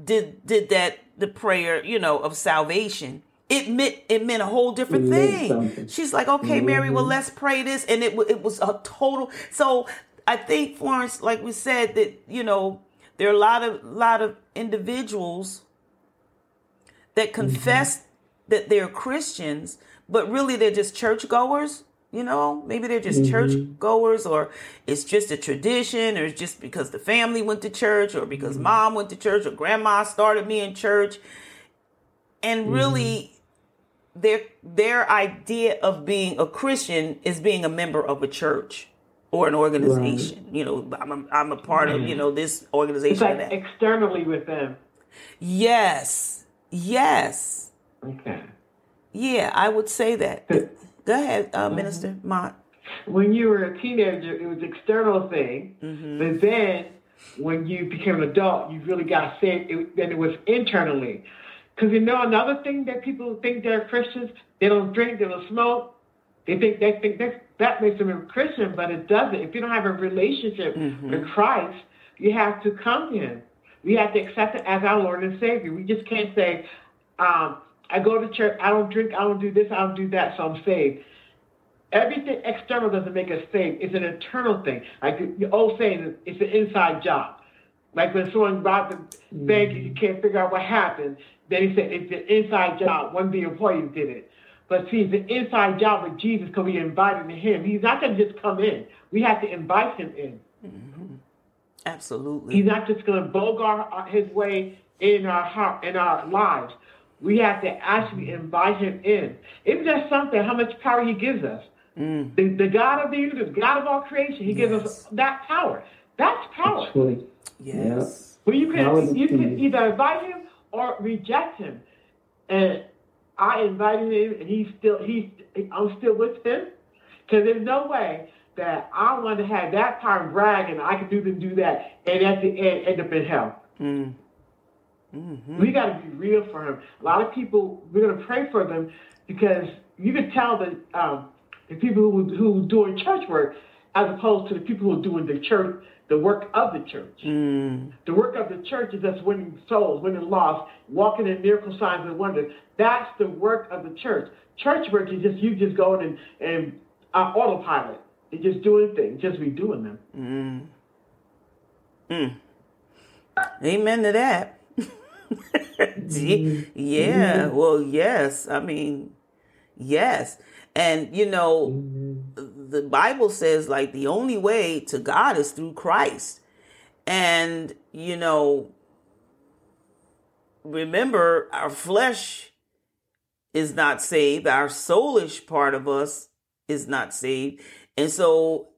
did did that the prayer, you know, of salvation, it meant it meant a whole different thing. She's like, okay, mm-hmm. Mary, well, mm-hmm. let's pray this, and it it was a total. So I think Florence, like we said, that you know there are a lot of lot of individuals that mm-hmm. confess mm-hmm. that they're Christians, but really they're just churchgoers. You know, maybe they're just mm-hmm. church goers, or it's just a tradition, or it's just because the family went to church, or because mm-hmm. mom went to church, or grandma started me in church. And really, their their idea of being a Christian is being a member of a church or an organization. Right. You know, I'm a, I'm a part of you know this organization. It's like externally with them. Yes. Yes. Okay. Yeah, I would say that. Go ahead, uh, mm-hmm. Minister Mott. When you were a teenager, it was external thing, mm-hmm. but then when you became an adult, you really got saved. It, then it was internally. Because you know another thing that people think they're Christians, they don't drink, they don't smoke. They think they think that that makes them a Christian, but it doesn't. If you don't have a relationship mm-hmm. with Christ, you have to come to Him. We have to accept it as our Lord and Savior. We just can't say, um, "I go to church, I don't drink, I don't do this, I don't do that, so I'm saved." Everything external doesn't make us saved. It's an internal thing. Like the old saying, it's an inside job. Like when someone robbed the bank and you can't figure out what happened, then he said it's an inside job. One of the employees did it. But see, it's an inside job with Jesus because we invited him. He's not going to just come in. We have to invite him in. Mm-hmm. Absolutely. He's not just going to bogart his way in our heart, in our lives. We have to actually invite him in. Isn't that something? How much power he gives us? Mm. The, the, God of the universe, God of all creation, He yes. gives us that power. That's power. That's yes. Well, you can you can either invite Him or reject him. And I invited him, and he's still he's I'm still with him because there's no way that I want to have that power and brag and I can do this do that, and at the end end up in hell. Mm. Mm-hmm. We got to be real for him. A lot of people, we're going to pray for them because you can tell that um, the people who who doing church work as opposed to the people who are doing the church the work of the church. Mm. The work of the church is us winning souls, winning lost, walking in miracle signs and wonders. That's the work of the church. Church work is just you just going and, and uh, autopilot and just doing things, just be doing them. Mm. Mm. Amen to that. (laughs) Yeah. Mm-hmm. Well, yes. I mean, yes. And you know, mm-hmm. The Bible says like the only way to God is through Christ. And you know, remember our flesh is not saved, our soulish part of us is not saved. And so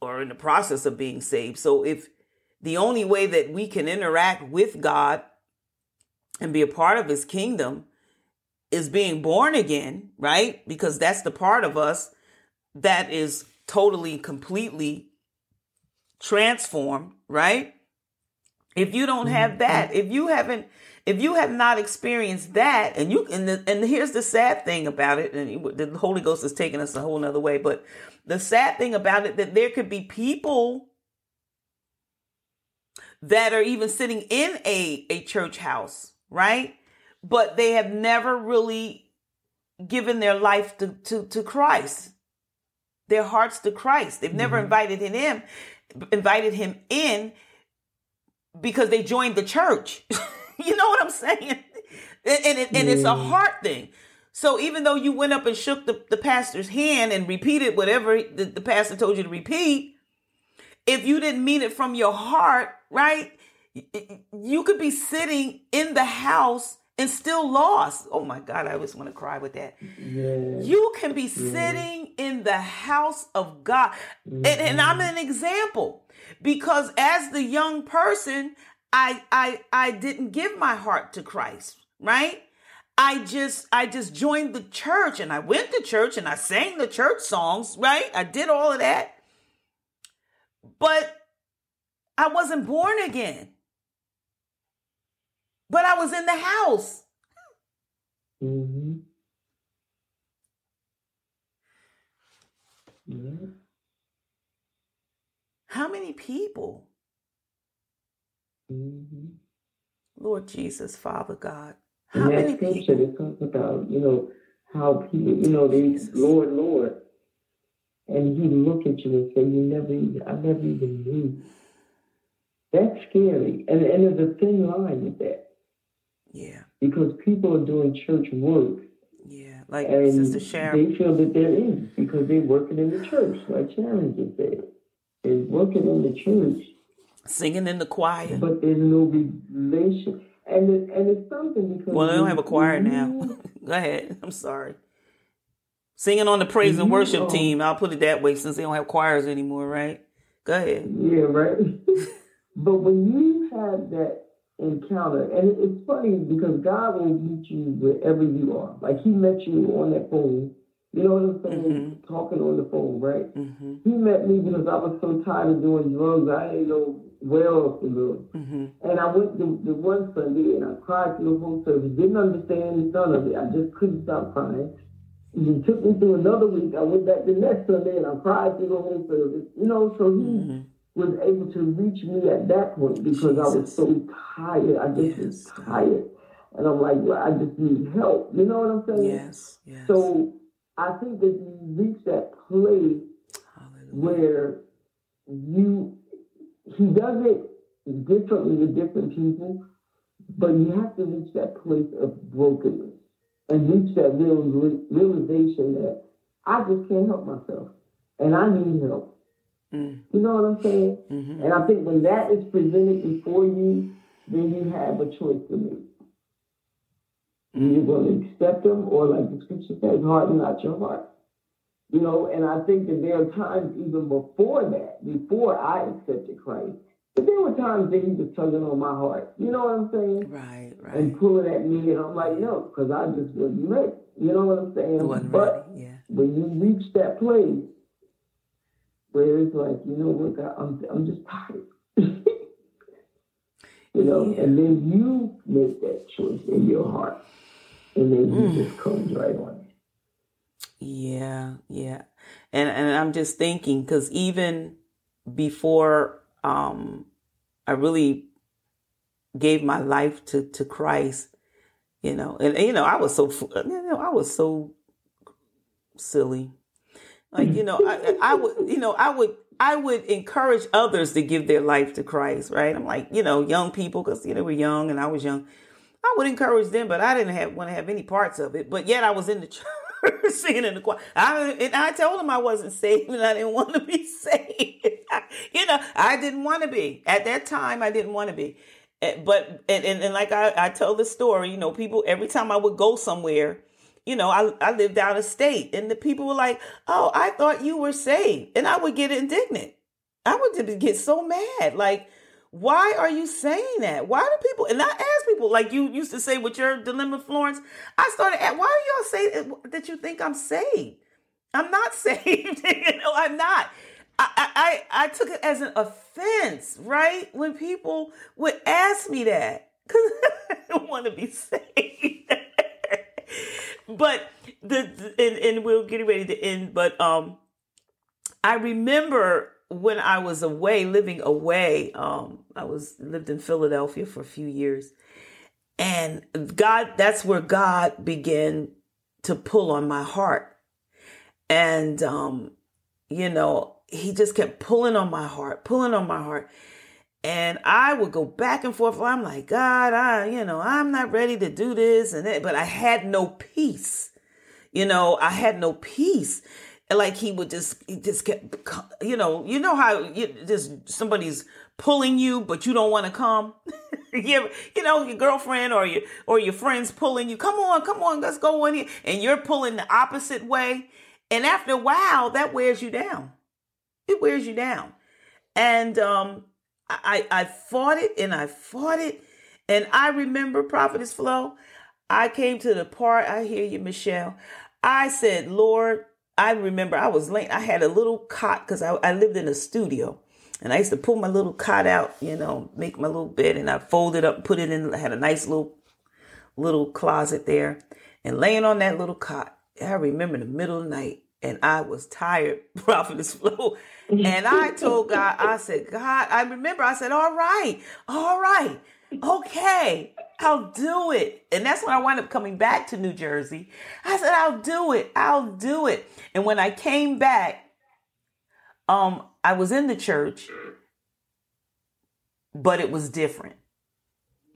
or in the process of being saved. So if the only way that we can interact with God and be a part of his kingdom is being born again, right? Because that's the part of us that is totally, completely transformed, right? If you don't have mm-hmm. that, if you haven't, if you have not experienced that, and you, and, the, and here's the sad thing about it, and the Holy Ghost is taking us a whole nother way, but the sad thing about it that there could be people that are even sitting in a, a church house, right? But they have never really given their life to, to, to Christ, their hearts to Christ. They've never mm-hmm. invited him, invited him in because they joined the church. (laughs) you know what I'm saying? And, and, and, and it's a heart thing. So even though you went up and shook the, the pastor's hand and repeated whatever the, the pastor told you to repeat, if you didn't mean it from your heart, right? You could be sitting in the house and still lost. Oh my God, I always want to cry with that. Yes. You can be yes. sitting in the house of God. Mm-hmm. And, and, I'm mm-hmm. an example because as the young person, I I I didn't give my heart to Christ, right? I just I just joined the church and I went to church and I sang the church songs, right? I did all of that. But I wasn't born again. But I was in the house. Mm-hmm. Yeah. How many people? Mm-hmm. Lord Jesus, Father God, how in that scripture, people? it talks about, you know, how people, you know, they, Jesus. Lord, Lord. And he look at you and say, you never even, I never even knew. That's scary. And, and there's a thin line with that. Yeah. Because people are doing church work. Yeah. Like and Sister Sharon. They feel that they're in because they're working in the church, like Sharon just said. They're working in the church. Singing in the choir. But there's no relation and it, and it's something because well, they don't have a choir now. (laughs) Go ahead. I'm sorry. Singing on the praise and worship oh. team. I'll put it that way since they don't have choirs anymore, right? Go ahead. Yeah, right. (laughs) but when you have that encounter, and it's funny because God will meet you wherever you are. Like He met you on that phone. You know what I'm saying? Mm-hmm. Talking on the phone, right? Mm-hmm. He met me because I was so tired of doing drugs. I didn't know well for the mm-hmm. And I went the, the one Sunday and I cried through the whole service. Didn't understand none of it. I just couldn't stop crying. He took me through another week. I went back the next Sunday and I cried through the whole service. You know, so he mm-hmm. Was able to reach me at that point because Jesus. I was so tired. I just yes. was tired. And I'm like, well, I just need help. You know what I'm saying? Yes. yes. So I think that you reach that place Hallelujah. where you he does it differently with different people, but you have to reach that place of brokenness and reach that real, realization that I just can't help myself and I need help. Mm. You know what I'm saying? Mm-hmm. And I think when that is presented before you, then you have a choice to make. Mm. You're going to accept them, or like the scripture says, harden not your heart. You know, and I think that there are times even before that, before I accepted Christ, but there were times that he was tugging on my heart. You know what I'm saying? Right, right. And pulling at me, and I'm like, no, because I just wasn't ready. You know what I'm saying? but ready, yeah. when you reach that place where it's like, you know what, God, I'm, I'm just tired. (laughs) you know, yeah. and then you make that choice in your heart, and then mm. he just comes right on. Yeah, yeah. And and I'm just thinking cuz even before um I really gave my life to to Christ, you know. And, and you know, I was so you know, I was so silly. Like, you (laughs) know, I I would, you know, I would I would encourage others to give their life to Christ, right? I'm like, you know, young people, because you know we're young and I was young. I would encourage them, but I didn't have want to have any parts of it. But yet I was in the (laughs) church singing in the choir. I and I told them I wasn't saved and I didn't want to be (laughs) saved. you know, I didn't want to be at that time. I didn't want to be. Eh, but and, and, and like I, I tell the story, you know, people every time I would go somewhere, you know, I, I lived out of state and the people were like, Oh, I thought you were saved. And I would get indignant. I would get so mad. Like, why are you saying that? Why do people, and I ask people, like you used to say with your dilemma, Florence, I started at, why do y'all say that you think I'm saved? I'm not (laughs) saved. you know, I'm not. I, I, I took it as an offense, right? When people would ask me that, because (laughs) I don't want to be (laughs) saved but the, and, and we're getting ready to end. But um, I remember when I was away, living away. Um, I was lived in Philadelphia for a few years, and God. That's where God began to pull on my heart, and um, you know, He just kept pulling on my heart, pulling on my heart. And I would go back and forth. I'm like, God, I, you know, I'm not ready to do this and that, but I had no peace. You know, I had no peace. Like he would just, he just kept, you know, you know how you just somebody's pulling you, but you don't want to come. (laughs) you, you know, your girlfriend or your or your friends pulling you. Come on, come on, let's go in here, and you're pulling the opposite way. And after a while, that wears you down. It wears you down. And um, I, I fought it and I fought it. And I remember Prophetess Flo, I came to the part, I hear you, Michelle. I said, Lord, I remember I was late. I had a little cot because I, I lived in a studio. And I used to pull my little cot out, you know, make my little bed, and I folded up, put it in. I had a nice little, little closet there, and laying on that little cot. I remember the middle of the night, and I was tired, (laughs) Prophetess Flo. And I told (laughs) God, I said, God, I remember I said, all right, all right, okay, I'll do it. And that's when I wound up coming back to New Jersey. I said, I'll do it, I'll do it. And when I came back, um, I was in the church, but it was different.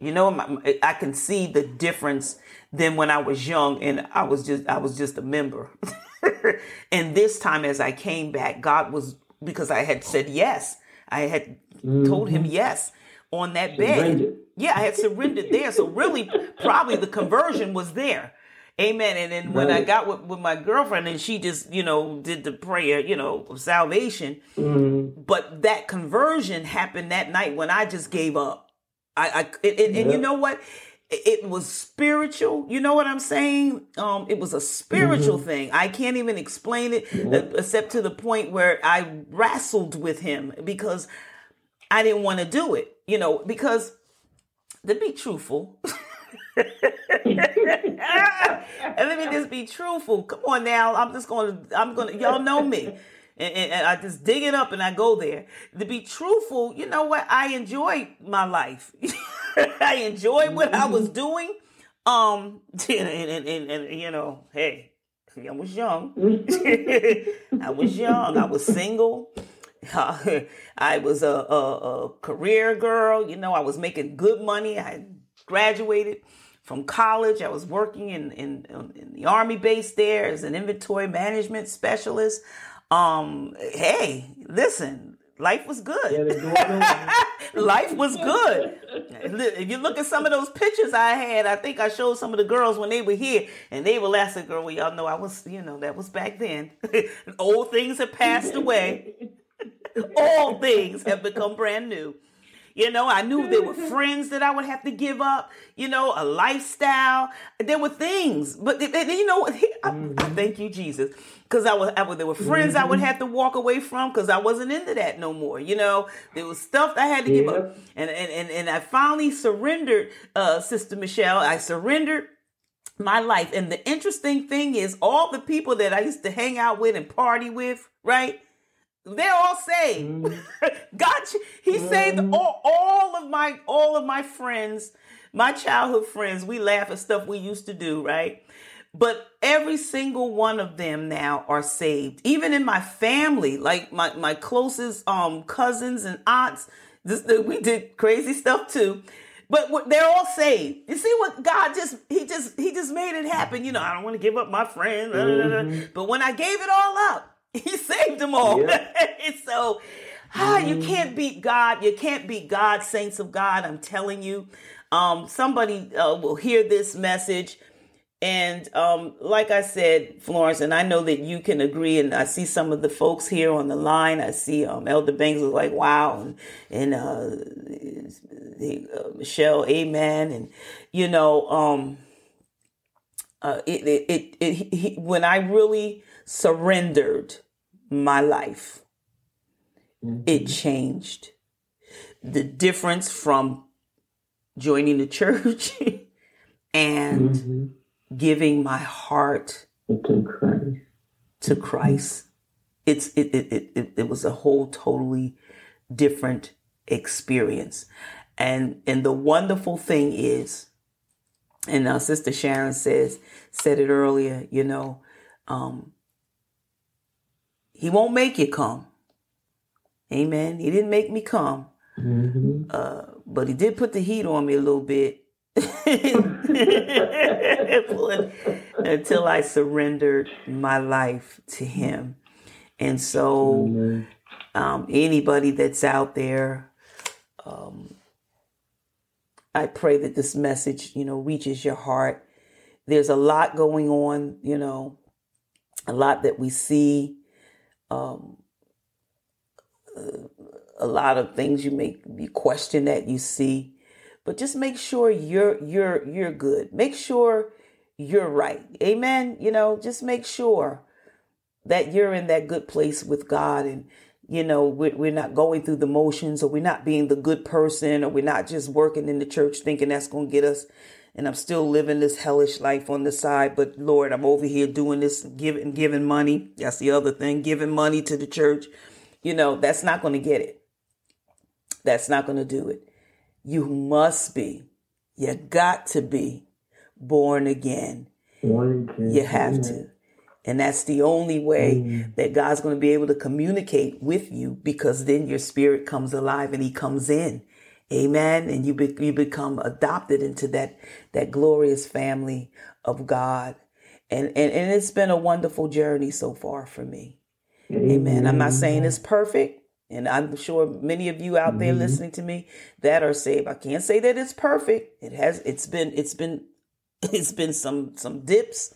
You know, I can see the difference than when I was young and I was just I was just a member. (laughs) (laughs) and this time, as I came back, God was because I had said yes. I had mm-hmm. told him mm-hmm. yes on that bed. Yeah, I had surrendered there. So really, probably the conversion was there. Amen. And then when right. I got with, with, my girlfriend and she just, you know, did the prayer, you know, of salvation. Mm-hmm. But that conversion happened that night when I just gave up. I, I it, it, and you know what? It was spiritual. You know what I'm saying? Um, it was a spiritual mm-hmm. thing. I can't even explain it mm-hmm. except to the point where I wrestled with him because I didn't want to do it. You know, because to be truthful. (laughs) and let me just be truthful. Come on now. I'm just gonna I'm gonna y'all know me. And, and, and, I just dig it up and I go there. To be truthful, you know what? I enjoy my life. (laughs) (laughs) I enjoyed what I was doing. Um, (laughs) and, and, and, and you know, hey, I was young. (laughs) I was young. I was single. I was a, a, a, career girl. You know, I was making good money. I graduated from college. I was working in, in, in the army base there as an inventory management specialist. Um, hey, listen, life was (laughs) good. life was good. If you look at some of those pictures I had, I think I showed some of the girls when they were here, and they were last girl. Well, y'all know I was, you know, that was back then. (laughs) Old things have passed away. (laughs) All things have become brand new. You know, I knew there were friends that I would have to give up, you know, a lifestyle. There were things, but you know, I, I mm-hmm. thank you, Jesus. Because I was, I was, there were friends I would mm-hmm. have to walk away from because I wasn't into that no more. You know, there was stuff I had to give up, and and and, and I finally surrendered, uh, Sister Michelle. I surrendered my life, and the interesting thing is, all the people that I used to hang out with and party with, right? They're all saved. Mm. (laughs) God, He mm. saved all, all of my all of my friends, my childhood friends. We laugh at stuff we used to do, right? But every single one of them now are saved. Even in my family, like my, my closest um cousins and aunts, this, we did crazy stuff too. But they're all saved. You see what God just he just he just made it happen. You know, I don't want to give up my friends, mm-hmm. but when I gave it all up, (laughs) he saved them all. (laughs) so ah, you mm-hmm. can't beat God. You can't beat God, saints of God. I'm telling you. Um, somebody uh, will hear this message and um, like I said, Florence, and I know that you can agree, and I see some of the folks here on the line. I see um, Elder Banks was like, wow, and, and uh, uh, Michelle, amen. And, you know, um, uh, it, it, it, it he, when I really surrendered my life, mm-hmm. it changed. The difference from joining the (laughs) church and mm-hmm giving my heart to Christ. To Christ. It's it it, it it was a whole totally different experience. And and the wonderful thing is, and now Sister Sharon says said it earlier, you know, um, he won't make you come. Amen. He didn't make me come. Mm-hmm. Uh, but he did put the heat on me a little bit (laughs) until I surrendered my life to Him. And so, um, anybody that's out there, um, I pray that this message, you know, reaches your heart. There's a lot going on, you know, a lot that we see, um, a lot of things you may be question that you see but just make sure you're you're you're good. Make sure you're right. Amen. You know, just make sure that you're in that good place with God and you know we're, we're not going through the motions or we're not being the good person or we're not just working in the church thinking that's going to get us and I'm still living this hellish life on the side. But Lord, I'm over here doing this, giving, giving money. That's the other thing, giving money to the church. You know, that's not going to get it. That's not going to do it. You must be, you got to be born again. Born again. You have to. And that's the only way that God's going to be able to communicate with you because then your spirit comes alive and he comes in. Amen. And you, be, you become adopted into that, that glorious family of God. And, and, and it's been a wonderful journey so far for me. Amen. Amen. I'm not saying it's perfect. And I'm sure many of you out there mm-hmm. listening to me that are saved. I can't say that it's perfect. It has it's been it's been (laughs) it's been some some dips,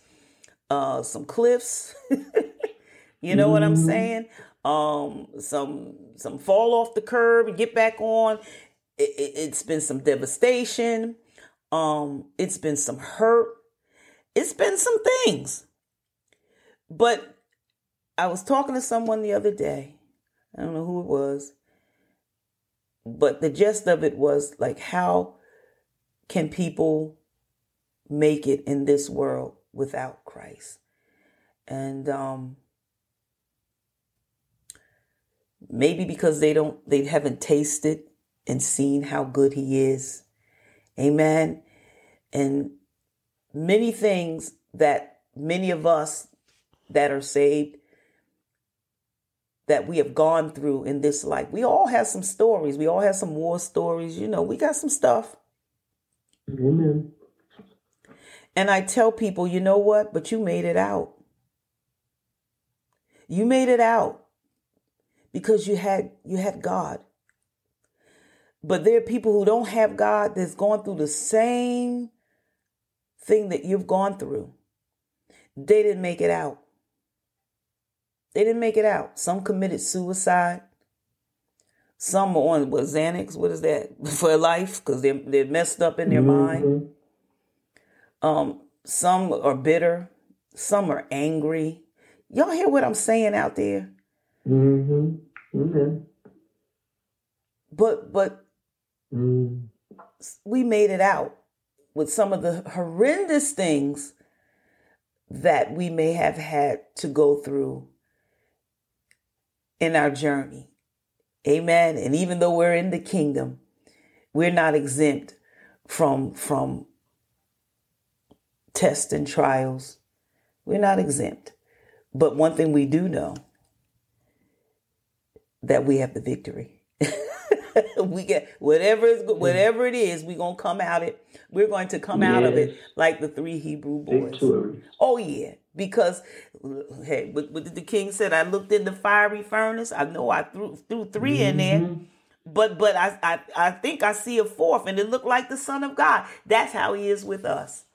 uh some cliffs. (laughs) you know mm-hmm. what I'm mm-hmm. saying? Um some some fall off the curb and get back on. It, it, it's been some devastation. Um it's been some hurt. It's been some things. But I was talking to someone the other day I don't know who it was. But the gist of it was like, how can people make it in this world without Christ? And um, maybe because they don't, they haven't tasted and seen how good He is. Amen. And many things that many of us that are saved that we have gone through in this life. We all have some stories. We all have some war stories. You know, we got some stuff. Amen. And I tell people, you know what? But you made it out. You made it out because you had you had God. But there are people who don't have God that's going through the same thing that you've gone through. They didn't make it out. They didn't make it out. Some committed suicide. Some are on what Xanax. What is that (laughs) for life? Because they're they're messed up in their mm-hmm. mind. Um, some are bitter. Some are angry. Y'all hear what I'm saying out there? Mm-hmm. Mm-hmm. But but mm. we made it out with some of the horrendous things that we may have had to go through in our journey. Amen. And even though we're in the kingdom, we're not exempt from, from tests and trials. We're not exempt. But one thing we do know that we have the victory. (laughs) (laughs) we get whatever is whatever it is, we're gonna come out it. We're going to come yes. out of it like the three Hebrew boys. Oh yeah, because hey, what, what the king said? I looked in the fiery furnace. I know I threw threw 3 mm-hmm. in there, mm-hmm. but but I, I I think I see a fourth, and it looked like the Son of God. That's how He is with us.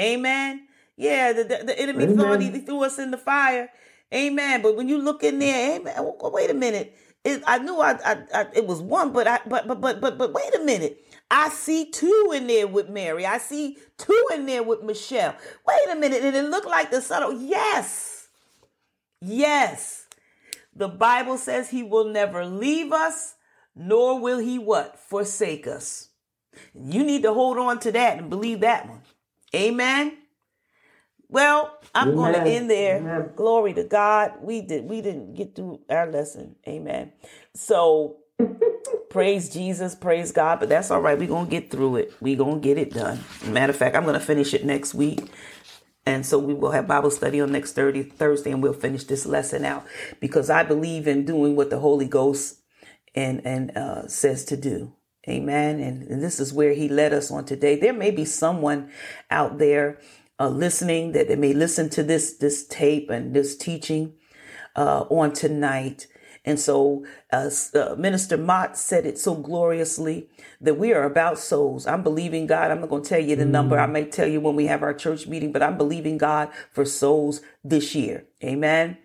Amen. Yeah, the, the, the enemy amen. thought he threw us in the fire. Amen. But when you look in there, amen. Wait a minute. It, I knew I, I, I, it was one, but I but but but but but wait a minute. I see two in there with Mary. I see two in there with Michelle. Wait a minute. And it looked like the of yes. Yes. The Bible says he will never leave us, nor will he what? Forsake us. You need to hold on to that and believe that one. Amen. Well, I'm Amen. going to end there. Amen. Glory to God. We did we didn't get through our lesson. Amen. So (laughs) praise Jesus, praise God, but that's all right. We're going to get through it. We're going to get it done. Matter of fact, I'm going to finish it next week. And so we will have Bible study on next 30, Thursday and we'll finish this lesson out because I believe in doing what the Holy Ghost and and uh, says to do. Amen. And, and this is where he led us on today. There may be someone out there uh, listening, that they may listen to this this tape and this teaching uh, on tonight. And so, uh, uh, Minister Mott said it so gloriously that we are about souls. I'm believing God. I'm not going to tell you the number. I may tell you when we have our church meeting, but I'm believing God for souls this year. Amen.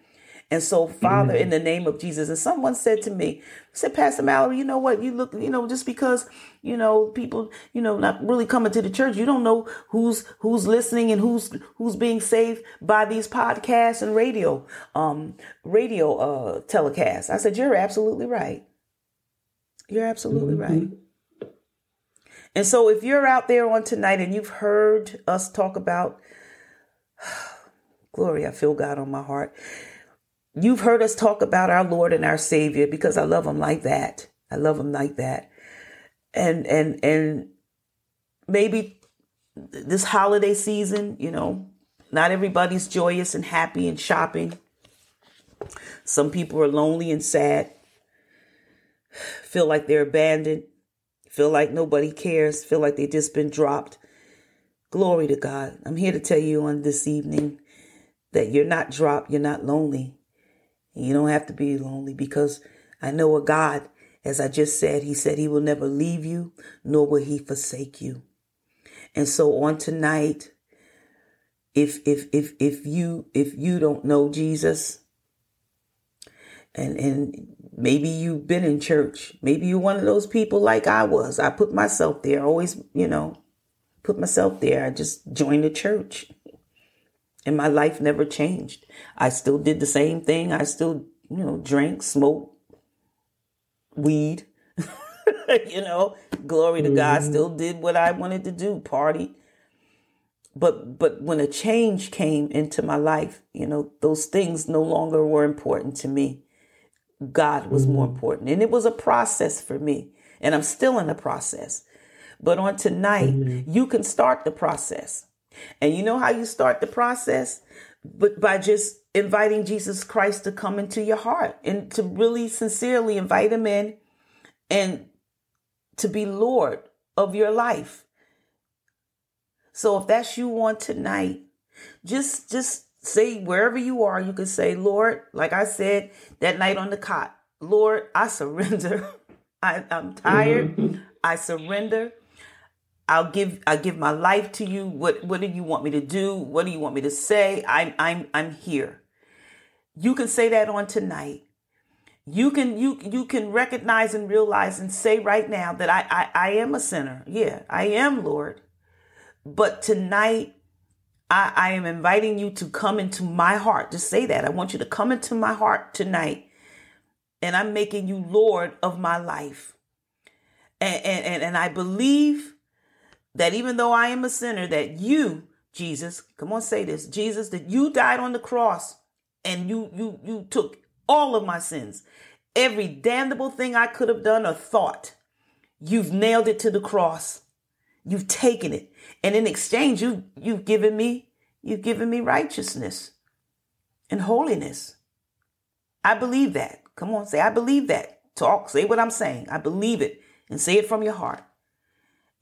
And so, Father, mm-hmm. in the name of Jesus, and someone said to me, said, Pastor Mallory, you know what? You look, you know, just because, you know, people, you know, not really coming to the church, you don't know who's who's listening and who's who's being saved by these podcasts and radio, um, radio uh telecasts. I said, You're absolutely right. You're absolutely mm-hmm. right. And so if you're out there on tonight and you've heard us talk about (sighs) glory, I feel God on my heart You've heard us talk about our Lord and our Savior because I love him like that. I love him like that. And and and maybe this holiday season, you know, not everybody's joyous and happy and shopping. Some people are lonely and sad. Feel like they're abandoned. Feel like nobody cares. Feel like they've just been dropped. Glory to God. I'm here to tell you on this evening that you're not dropped. You're not lonely. You don't have to be lonely because I know a God, as I just said, He said He will never leave you, nor will He forsake you. And so on tonight, if if if if you if you don't know Jesus, and and maybe you've been in church, maybe you're one of those people like I was. I put myself there, always, you know, put myself there. I just joined the church and my life never changed. I still did the same thing. I still, you know, drank, smoked, weed. (laughs) you know, glory to mm-hmm. God. Still did what I wanted to do, party. But but when a change came into my life, you know, those things no longer were important to me. God was mm-hmm. more important. And it was a process for me. And I'm still in the process. But on tonight, mm-hmm. you can start the process. And you know how you start the process? But by just inviting Jesus Christ to come into your heart and to really sincerely invite him in and to be Lord of your life. So if that's you on tonight, just just say wherever you are, you can say, Lord, like I said that night on the cot, Lord, I surrender. (laughs) I, I'm tired. Mm-hmm. I surrender. I'll give I give my life to you. What what do you want me to do? What do you want me to say? I'm I'm I'm here. You can say that on tonight. You can you you can recognize and realize and say right now that I I, I am a sinner. Yeah, I am, Lord. But tonight I, I am inviting you to come into my heart. Just say that. I want you to come into my heart tonight. And I'm making you Lord of my life. And and, and I believe that even though I am a sinner, that you, Jesus, come on, say this, Jesus, that you died on the cross and you you you took all of my sins, every damnable thing I could have done or thought, you've nailed it to the cross. You've taken it, and in exchange, you you've given me you've given me righteousness. and holiness. I believe that. Come on, say, I believe that. Talk, say what I'm saying. I believe it and say it from your heart.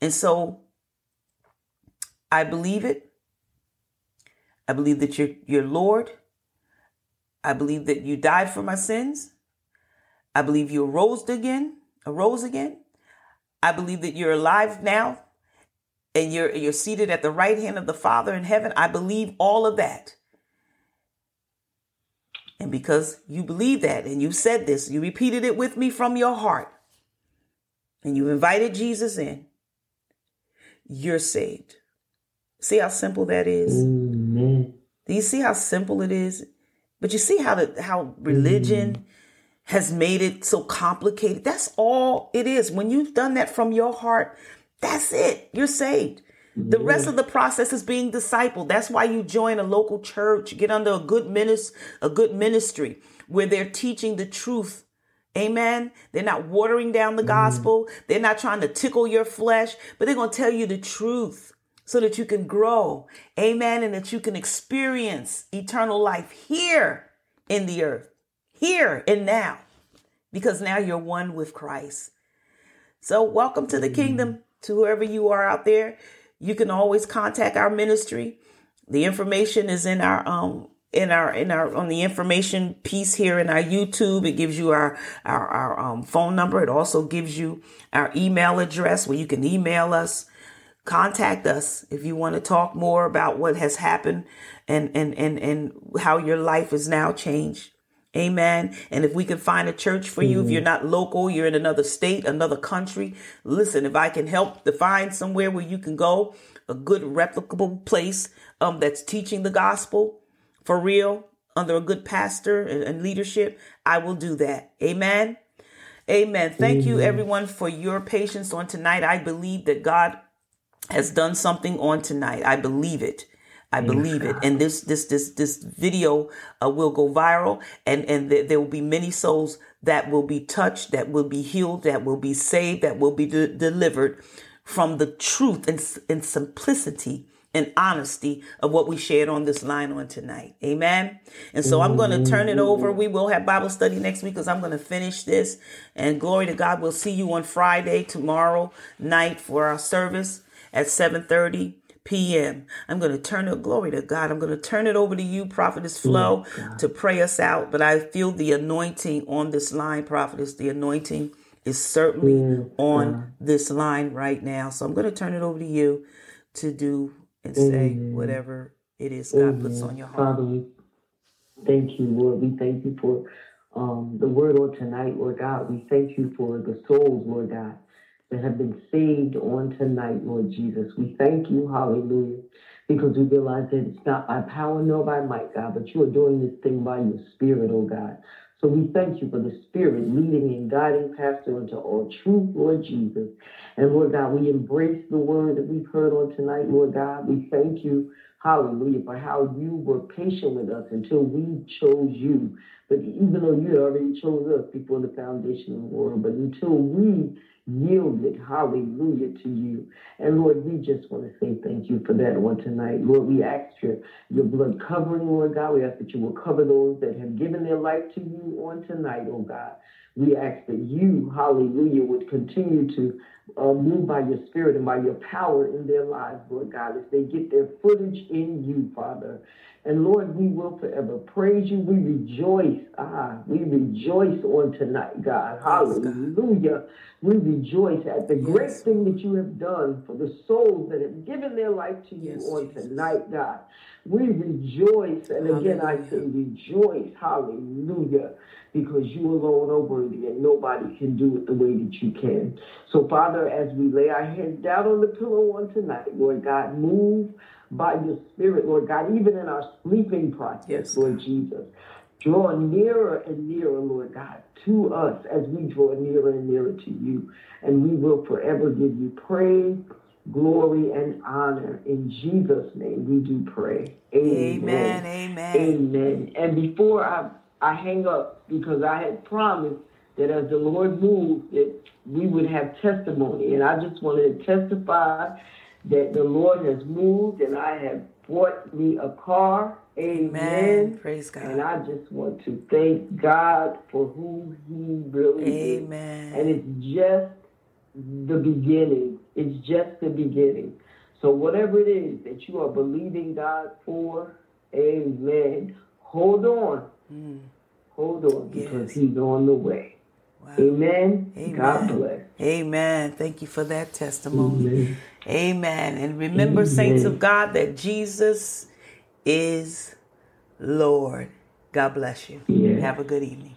And so I believe it. I believe that you're, you're Lord. I believe that you died for my sins. I believe you arose again, arose again. I believe that you're alive now and you're you're seated at the right hand of the Father in heaven. I believe all of that. And because you believe that and you said this, you repeated it with me from your heart, and you invited Jesus in, you're saved. See how simple that is? Amen. Do you see how simple it is? But you see how the how religion mm. has made it so complicated. That's all it is. When you've done that from your heart, that's it. You're saved. The rest of the process is being discipled. That's why you join a local church, get under a good ministry, a good ministry where they're teaching the truth. Amen. They're not watering down the gospel. They're not trying to tickle your flesh, but they're going to tell you the truth so that you can grow. Amen. And that you can experience eternal life here in the earth, here and now, because now you're one with Christ. So welcome to the kingdom to whoever you are out there. You can always contact our ministry. The information is in our um in our in our on the information piece here in our YouTube. It gives you our our, our um, phone number. It also gives you our email address where you can email us. Contact us if you want to talk more about what has happened and and and and how your life is now changed. Amen. And if we can find a church for you, mm-hmm. if you're not local, you're in another state, another country, listen, if I can help to find somewhere where you can go, a good replicable place um, that's teaching the gospel for real under a good pastor and, and leadership, I will do that. Amen. Amen. Thank Amen. you everyone for your patience on tonight. I believe that God has done something on tonight. I believe it. I believe it. And this this this this video uh, will go viral, and and th- there will be many souls that will be touched, that will be healed, that will be saved, that will be de- delivered from the truth and, and simplicity and honesty of what we shared on this line on tonight. Amen. And so I'm going to turn it over. We will have Bible study next week because I'm going to finish this. And glory to God. We'll see you on Friday, tomorrow night for our service at 730 p.m. I'm going to turn it, glory to God. I'm going to turn it over to you, Prophetess Flo, to pray us out. But I feel the anointing on this line, Prophetess. The anointing is certainly on this line right now. So I'm going to turn it over to you to do and say whatever it is God puts on your heart. Father, we thank you, Lord. We thank you for um, the word on tonight, Lord God. We thank you for the souls, Lord God that have been saved on tonight, Lord Jesus. We thank you, hallelujah, because we realize that it's not by power nor by might, God, but you are doing this thing by your spirit, oh God. So we thank you for the Spirit leading and guiding Pastor into all truth, Lord Jesus. And Lord God, we embrace the word that we've heard on tonight, Lord God. We thank you, hallelujah, for how you were patient with us until we chose you. But even though you already chose us before the foundation of the world, but until we yielded, hallelujah, to you. And Lord, we just want to say thank you for that one tonight. Lord, we ask your, your blood covering, Lord God. We ask that you will cover those that have given their life to you on tonight, oh God. We ask that you, hallelujah, would continue to uh, move by your spirit and by your power in their lives, Lord God, as they get their footage in you, Father. And Lord, we will forever praise you. We rejoice. Ah, we rejoice on tonight, God. Hallelujah. We rejoice at the yes. great thing that you have done for the souls that have given their life to you yes, on Jesus. tonight, God. We rejoice. And again, I say rejoice. Hallelujah. Because you alone are worthy and nobody can do it the way that you can. So, Father, as we lay our heads down on the pillow on tonight, Lord God, move by your spirit, Lord God, even in our sleeping process, yes. Lord Jesus. Draw nearer and nearer, Lord God, to us as we draw nearer and nearer to you. And we will forever give you praise, glory, and honor. In Jesus' name we do pray. Amen. Amen. Amen. And before I, I hang up, because I had promised that as the Lord moved, that we would have testimony. And I just wanted to testify that the Lord has moved and I have bought me a car. Amen. Amen. Praise God. And I just want to thank God for who He really Amen. is. And it's just the beginning. It's just the beginning. So whatever it is that you are believing God for, Amen. Hold on. Mm. Hold on because Yes. He's on the way. Wow. Amen. Amen. God bless. Amen. Thank you for that testimony. Amen. Amen. And remember, saints of God, that Jesus is Lord. God bless you. Have a good evening.